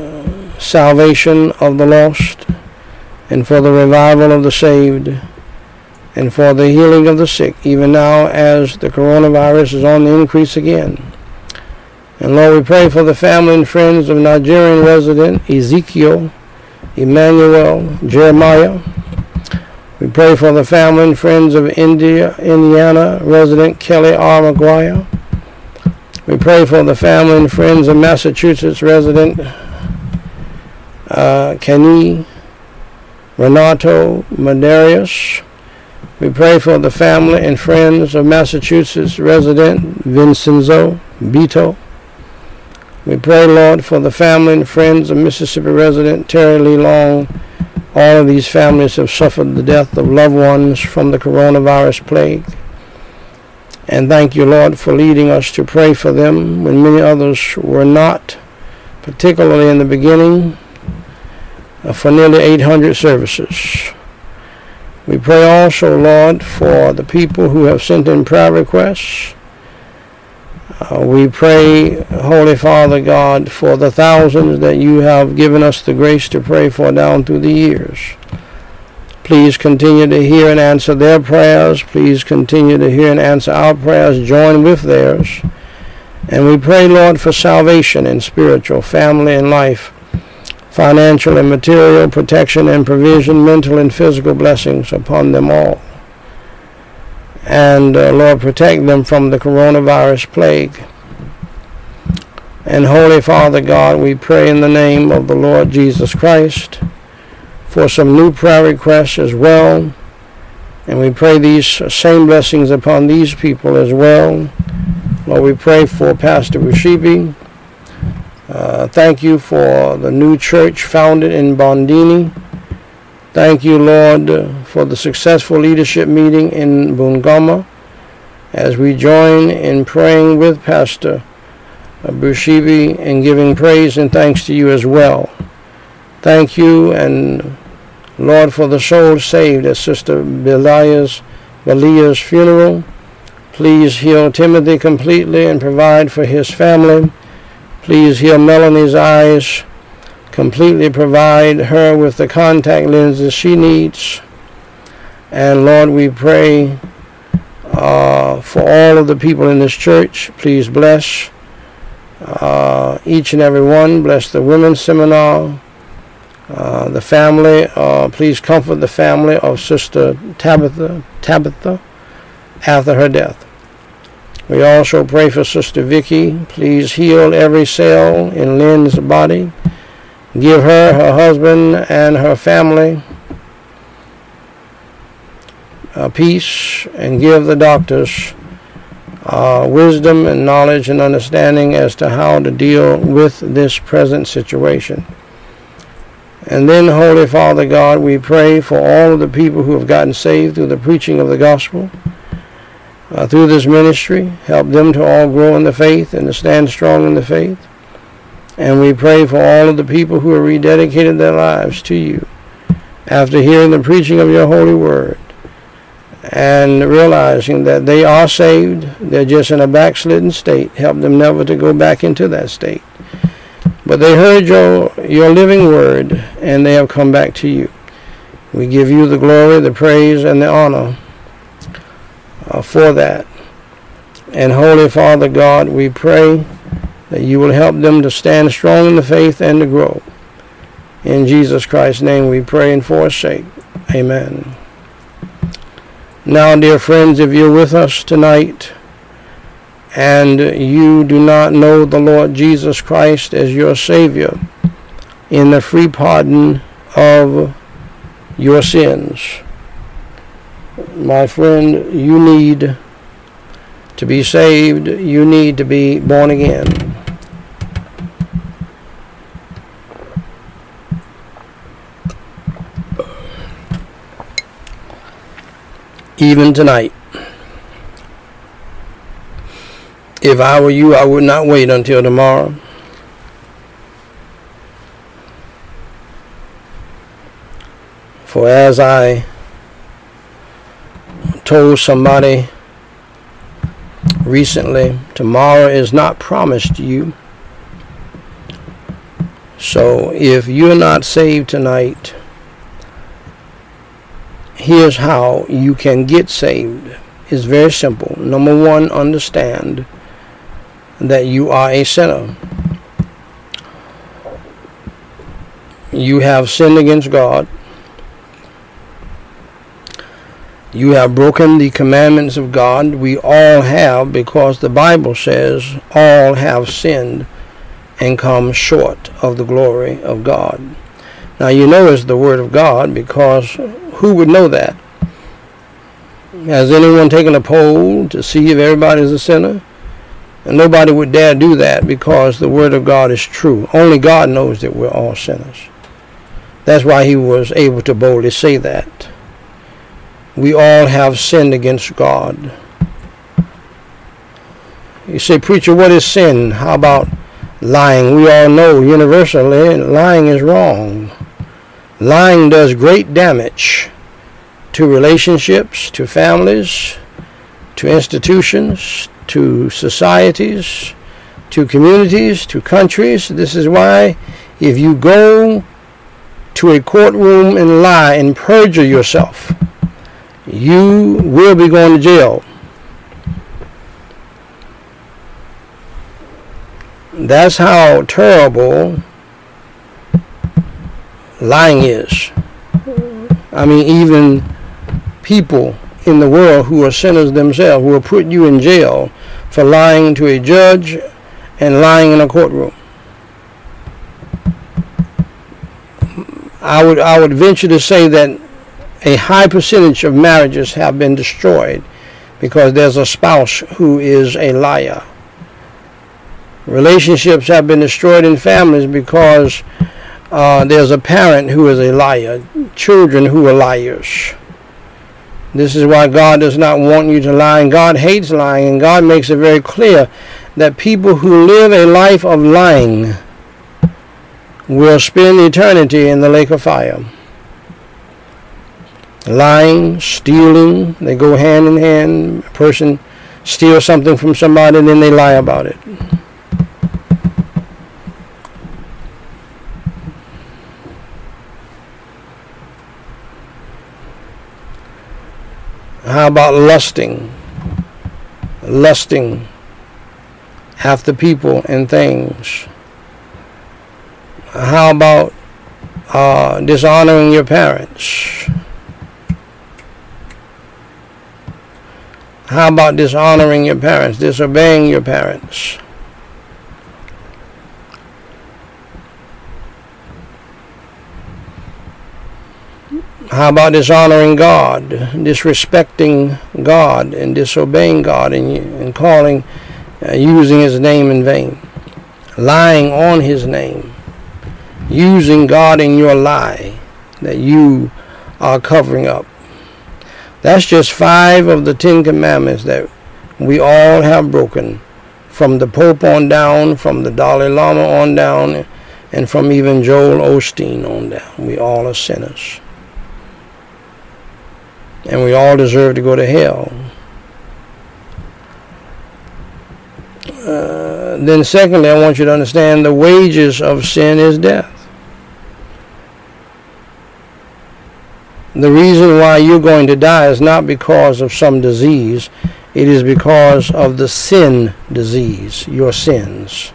salvation of the lost and for the revival of the saved and for the healing of the sick, even now as the coronavirus is on the increase again. And Lord, we pray for the family and friends of Nigerian resident Ezekiel, Emmanuel, Jeremiah. We pray for the family and friends of India, Indiana resident Kelly R. McGuire. We pray for the family and friends of Massachusetts resident uh, Kenny Renato Medarius. We pray for the family and friends of Massachusetts resident Vincenzo Bito. We pray, Lord, for the family and friends of Mississippi resident Terry Lee Long. All of these families have suffered the death of loved ones from the coronavirus plague. And thank you, Lord, for leading us to pray for them when many others were not, particularly in the beginning, for nearly 800 services. We pray also, Lord, for the people who have sent in prayer requests. Uh, we pray, Holy Father God, for the thousands that you have given us the grace to pray for down through the years. Please continue to hear and answer their prayers. Please continue to hear and answer our prayers. Join with theirs. And we pray, Lord, for salvation in spiritual, family, and life financial and material protection and provision, mental and physical blessings upon them all. And uh, Lord, protect them from the coronavirus plague. And Holy Father God, we pray in the name of the Lord Jesus Christ for some new prayer requests as well. And we pray these same blessings upon these people as well. Lord, we pray for Pastor Bushibi uh, thank you for the new church founded in Bondini. Thank you, Lord, for the successful leadership meeting in Bungoma as we join in praying with Pastor Bushibi and giving praise and thanks to you as well. Thank you and Lord for the souls saved at Sister Belia's, Belia's funeral. Please heal Timothy completely and provide for his family. Please heal Melanie's eyes. Completely provide her with the contact lenses she needs. And Lord, we pray uh, for all of the people in this church. Please bless uh, each and every one. Bless the women's seminar, uh, the family. Uh, please comfort the family of Sister Tabitha, Tabitha after her death. We also pray for Sister Vicky. Please heal every cell in Lynn's body. Give her, her husband, and her family uh, peace and give the doctors uh, wisdom and knowledge and understanding as to how to deal with this present situation. And then, Holy Father God, we pray for all of the people who have gotten saved through the preaching of the gospel, uh, through this ministry. Help them to all grow in the faith and to stand strong in the faith. And we pray for all of the people who have rededicated their lives to you after hearing the preaching of your holy word and realizing that they are saved, they're just in a backslidden state. Help them never to go back into that state. But they heard your, your living word and they have come back to you. We give you the glory, the praise, and the honor uh, for that. And Holy Father God, we pray that you will help them to stand strong in the faith and to grow. In Jesus Christ's name we pray and forsake. Amen. Now, dear friends, if you're with us tonight and you do not know the Lord Jesus Christ as your Savior in the free pardon of your sins, my friend, you need to be saved. You need to be born again. even tonight. If I were you, I would not wait until tomorrow. For as I told somebody recently, tomorrow is not promised you. So if you're not saved tonight, here's how you can get saved. It's very simple. Number one, understand that you are a sinner. You have sinned against God. You have broken the commandments of God. We all have because the Bible says all have sinned and come short of the glory of God. Now you know it's the Word of God because who would know that? Has anyone taken a poll to see if everybody is a sinner? And nobody would dare do that because the Word of God is true. Only God knows that we're all sinners. That's why he was able to boldly say that. We all have sinned against God. You say, Preacher, what is sin? How about lying? We all know universally lying is wrong. Lying does great damage to relationships, to families, to institutions, to societies, to communities, to countries. This is why if you go to a courtroom and lie and perjure yourself, you will be going to jail. That's how terrible lying is. I mean, even people in the world who are sinners themselves will put you in jail for lying to a judge and lying in a courtroom. I would I would venture to say that a high percentage of marriages have been destroyed because there's a spouse who is a liar. Relationships have been destroyed in families because uh, there's a parent who is a liar, children who are liars. This is why God does not want you to lie, and God hates lying, and God makes it very clear that people who live a life of lying will spend eternity in the lake of fire. Lying, stealing, they go hand in hand. A person steals something from somebody and then they lie about it. How about lusting? Lusting after people and things. How about uh, dishonoring your parents? How about dishonoring your parents, disobeying your parents? How about dishonoring God, disrespecting God, and disobeying God, and, and calling, uh, using His name in vain, lying on His name, using God in your lie that you are covering up? That's just five of the Ten Commandments that we all have broken, from the Pope on down, from the Dalai Lama on down, and from even Joel Osteen on down. We all are sinners and we all deserve to go to hell. Uh, then, secondly, I want you to understand the wages of sin is death. The reason why you're going to die is not because of some disease, it is because of the sin disease, your sins.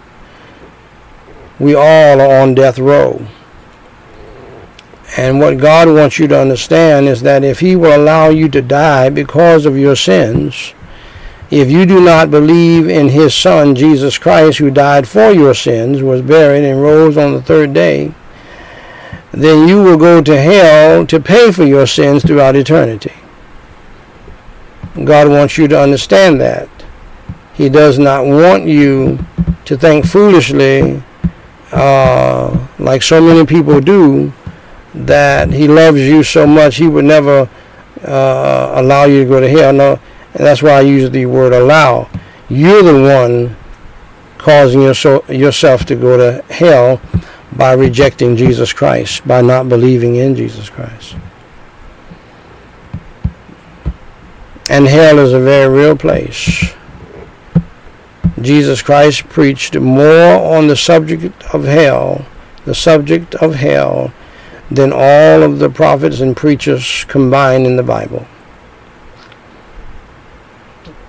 We all are on death row. And what God wants you to understand is that if He will allow you to die because of your sins, if you do not believe in His Son, Jesus Christ, who died for your sins, was buried, and rose on the third day, then you will go to hell to pay for your sins throughout eternity. God wants you to understand that. He does not want you to think foolishly, uh, like so many people do, that he loves you so much he would never uh, allow you to go to hell. No, and that's why I use the word allow. You're the one causing your so, yourself to go to hell by rejecting Jesus Christ, by not believing in Jesus Christ. And hell is a very real place. Jesus Christ preached more on the subject of hell, the subject of hell, than all of the prophets and preachers combined in the Bible.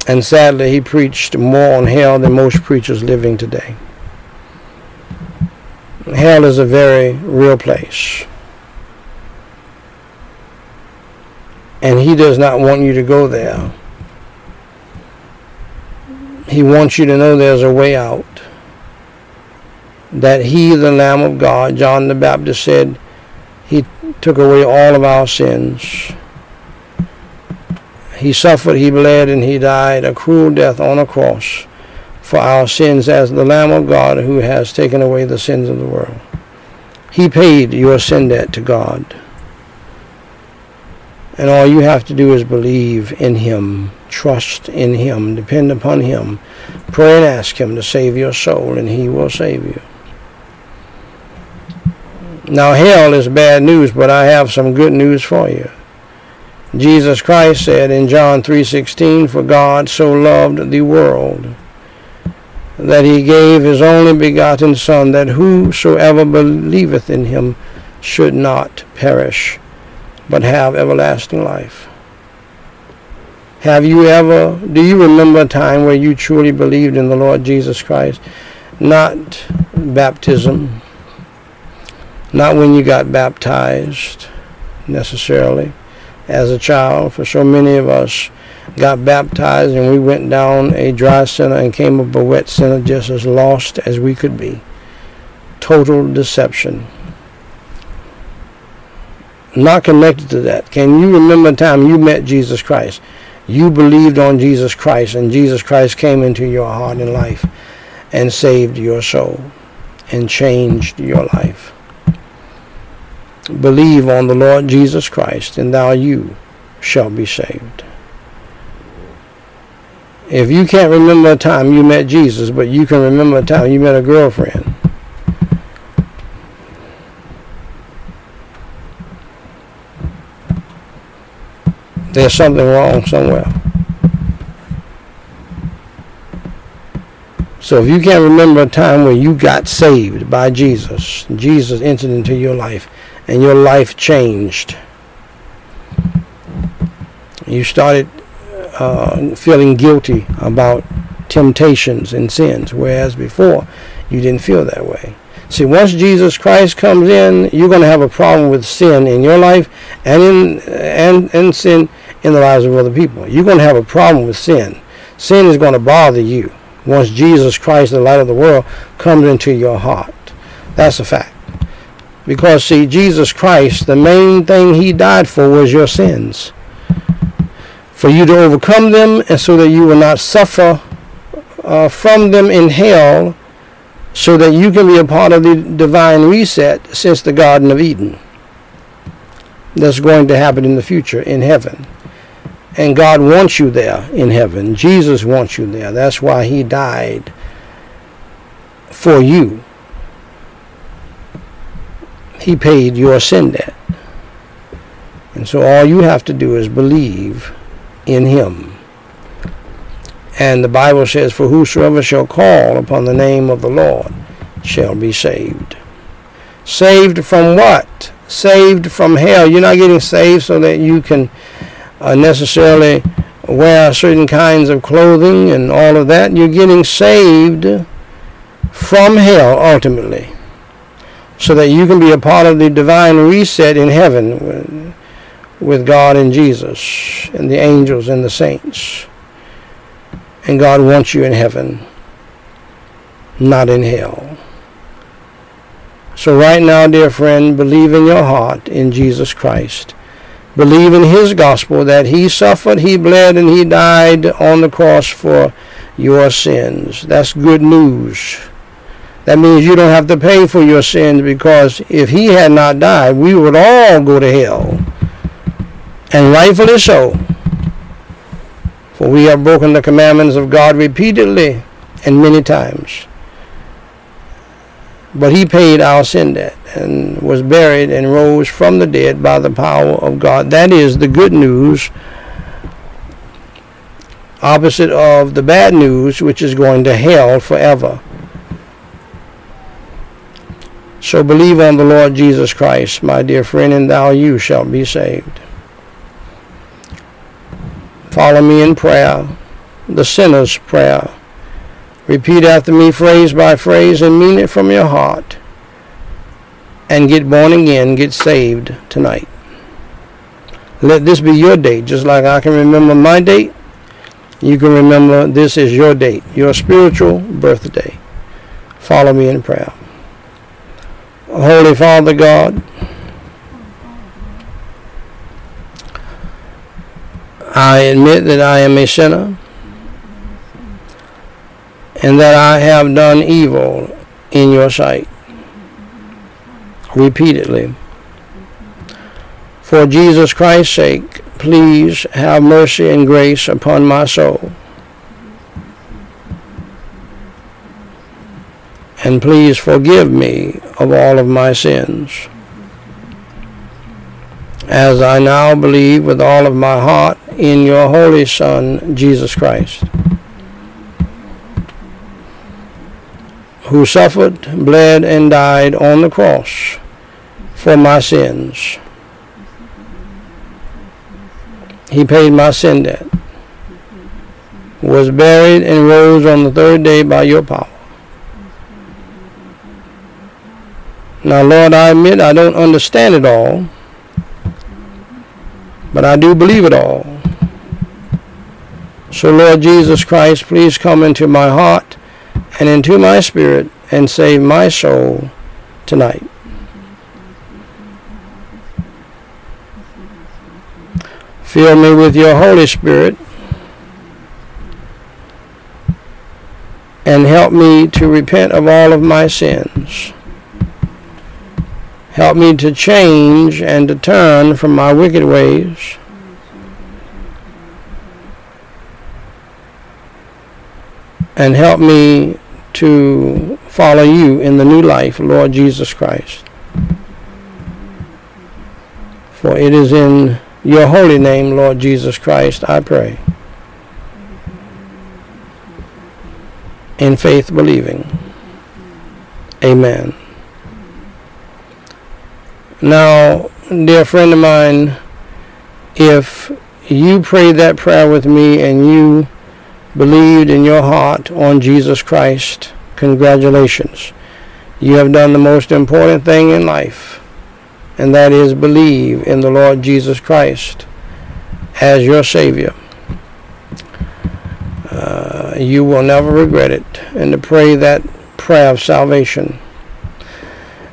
And sadly, he preached more on hell than most preachers living today. Hell is a very real place. And he does not want you to go there. He wants you to know there's a way out. That he, the Lamb of God, John the Baptist said, he took away all of our sins. He suffered, he bled, and he died a cruel death on a cross for our sins as the Lamb of God who has taken away the sins of the world. He paid your sin debt to God. And all you have to do is believe in Him, trust in Him, depend upon Him, pray and ask Him to save your soul, and He will save you. Now, hell is bad news, but I have some good news for you. Jesus Christ said in John 3:16, "For God so loved the world that he gave his only begotten Son, that whosoever believeth in him should not perish, but have everlasting life." Have you ever, do you remember a time where you truly believed in the Lord Jesus Christ? Not baptism, not when you got baptized necessarily as a child. For so many of us got baptized and we went down a dry center and came up a wet center just as lost as we could be. Total deception. Not connected to that. Can you remember a time you met Jesus Christ? You believed on Jesus Christ and Jesus Christ came into your heart and life and saved your soul and changed your life. Believe on the Lord Jesus Christ, and thou you shall be saved. If you can't remember a time you met Jesus, but you can remember a time you met a girlfriend, there's something wrong somewhere. So if you can't remember a time when you got saved by Jesus, Jesus entered into your life and your life changed. You started uh, feeling guilty about temptations and sins, whereas before you didn't feel that way. See, once Jesus Christ comes in, you're going to have a problem with sin in your life and in and and sin in the lives of other people. You're going to have a problem with sin. Sin is going to bother you once Jesus Christ, the light of the world, comes into your heart. That's a fact. Because see, Jesus Christ, the main thing he died for was your sins. For you to overcome them and so that you will not suffer uh, from them in hell so that you can be a part of the divine reset since the Garden of Eden. That's going to happen in the future in heaven. And God wants you there in heaven. Jesus wants you there. That's why he died for you. He paid your sin debt. And so all you have to do is believe in him. And the Bible says, For whosoever shall call upon the name of the Lord shall be saved. Saved from what? Saved from hell. You're not getting saved so that you can uh, necessarily wear certain kinds of clothing and all of that. You're getting saved from hell ultimately so that you can be a part of the divine reset in heaven with God and Jesus and the angels and the saints. And God wants you in heaven, not in hell. So, right now, dear friend, believe in your heart in Jesus Christ. Believe in His gospel that He suffered, He bled, and He died on the cross for your sins. That's good news. That means you don't have to pay for your sins because if He had not died, we would all go to hell. And rightfully so. For we have broken the commandments of God repeatedly and many times. But he paid our sin debt and was buried and rose from the dead by the power of God. That is the good news, opposite of the bad news, which is going to hell forever. So believe on the Lord Jesus Christ, my dear friend, and thou you shalt be saved. Follow me in prayer, the sinner's prayer. Repeat after me phrase by phrase and mean it from your heart. And get born again, get saved tonight. Let this be your date, just like I can remember my date. You can remember this is your date, your spiritual birthday. Follow me in prayer. Holy Father God, I admit that I am a sinner and that I have done evil in your sight repeatedly. For Jesus Christ's sake, please have mercy and grace upon my soul. And please forgive me of all of my sins as I now believe with all of my heart in your Holy Son, Jesus Christ, who suffered, bled, and died on the cross for my sins. He paid my sin debt, was buried, and rose on the third day by your power. Now, Lord, I admit I don't understand it all. But I do believe it all. So, Lord Jesus Christ, please come into my heart and into my spirit and save my soul tonight. Fill me with your Holy Spirit and help me to repent of all of my sins. Help me to change and to turn from my wicked ways. And help me to follow you in the new life, Lord Jesus Christ. For it is in your holy name, Lord Jesus Christ, I pray. In faith believing. Amen. Now, dear friend of mine, if you prayed that prayer with me and you believed in your heart on Jesus Christ, congratulations. You have done the most important thing in life, and that is believe in the Lord Jesus Christ as your Savior. Uh, you will never regret it, and to pray that prayer of salvation.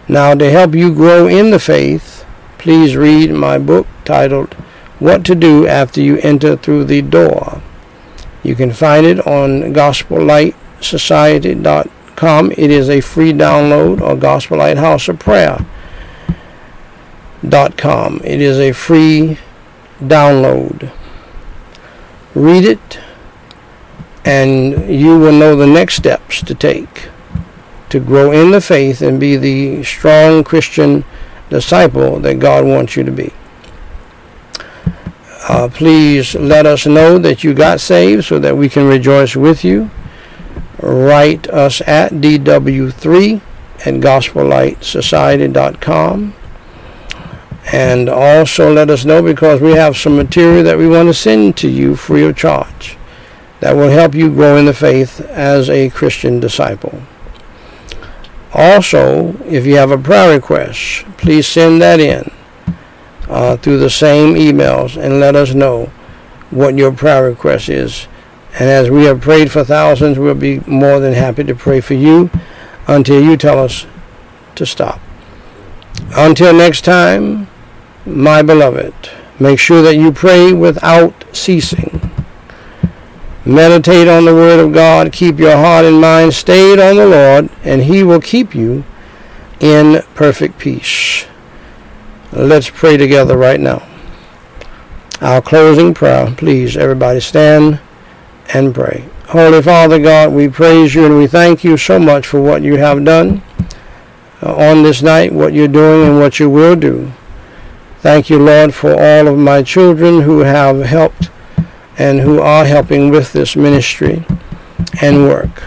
Now, to help you grow in the faith, please read my book titled What to Do After You Enter Through the Door. You can find it on gospellightsociety.com. It is a free download or Gospel of Prayer dot com. It is a free download. Read it, and you will know the next steps to take to grow in the faith and be the strong Christian disciple that God wants you to be. Uh, please let us know that you got saved so that we can rejoice with you write us at dw3 at gospellightsociety.com and also let us know because we have some material that we want to send to you free of charge that will help you grow in the faith as a Christian disciple. Also, if you have a prayer request, please send that in uh, through the same emails and let us know what your prayer request is and as we have prayed for thousands, we'll be more than happy to pray for you until you tell us to stop. Until next time, my beloved, make sure that you pray without ceasing. Meditate on the Word of God. Keep your heart and mind stayed on the Lord, and He will keep you in perfect peace. Let's pray together right now. Our closing prayer. Please, everybody stand and pray. Holy Father God, we praise you and we thank you so much for what you have done on this night, what you're doing and what you will do. Thank you, Lord, for all of my children who have helped and who are helping with this ministry and work.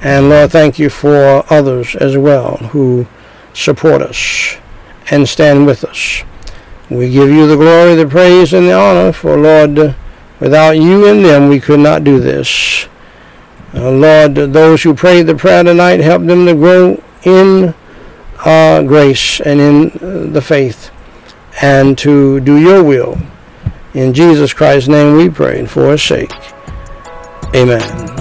And Lord, thank you for others as well who support us and stand with us. We give you the glory, the praise, and the honor for Lord. Without you and them, we could not do this. Uh, Lord, those who prayed the prayer tonight, help them to grow in uh, grace and in uh, the faith and to do your will. In Jesus Christ's name we pray and for his sake. Amen.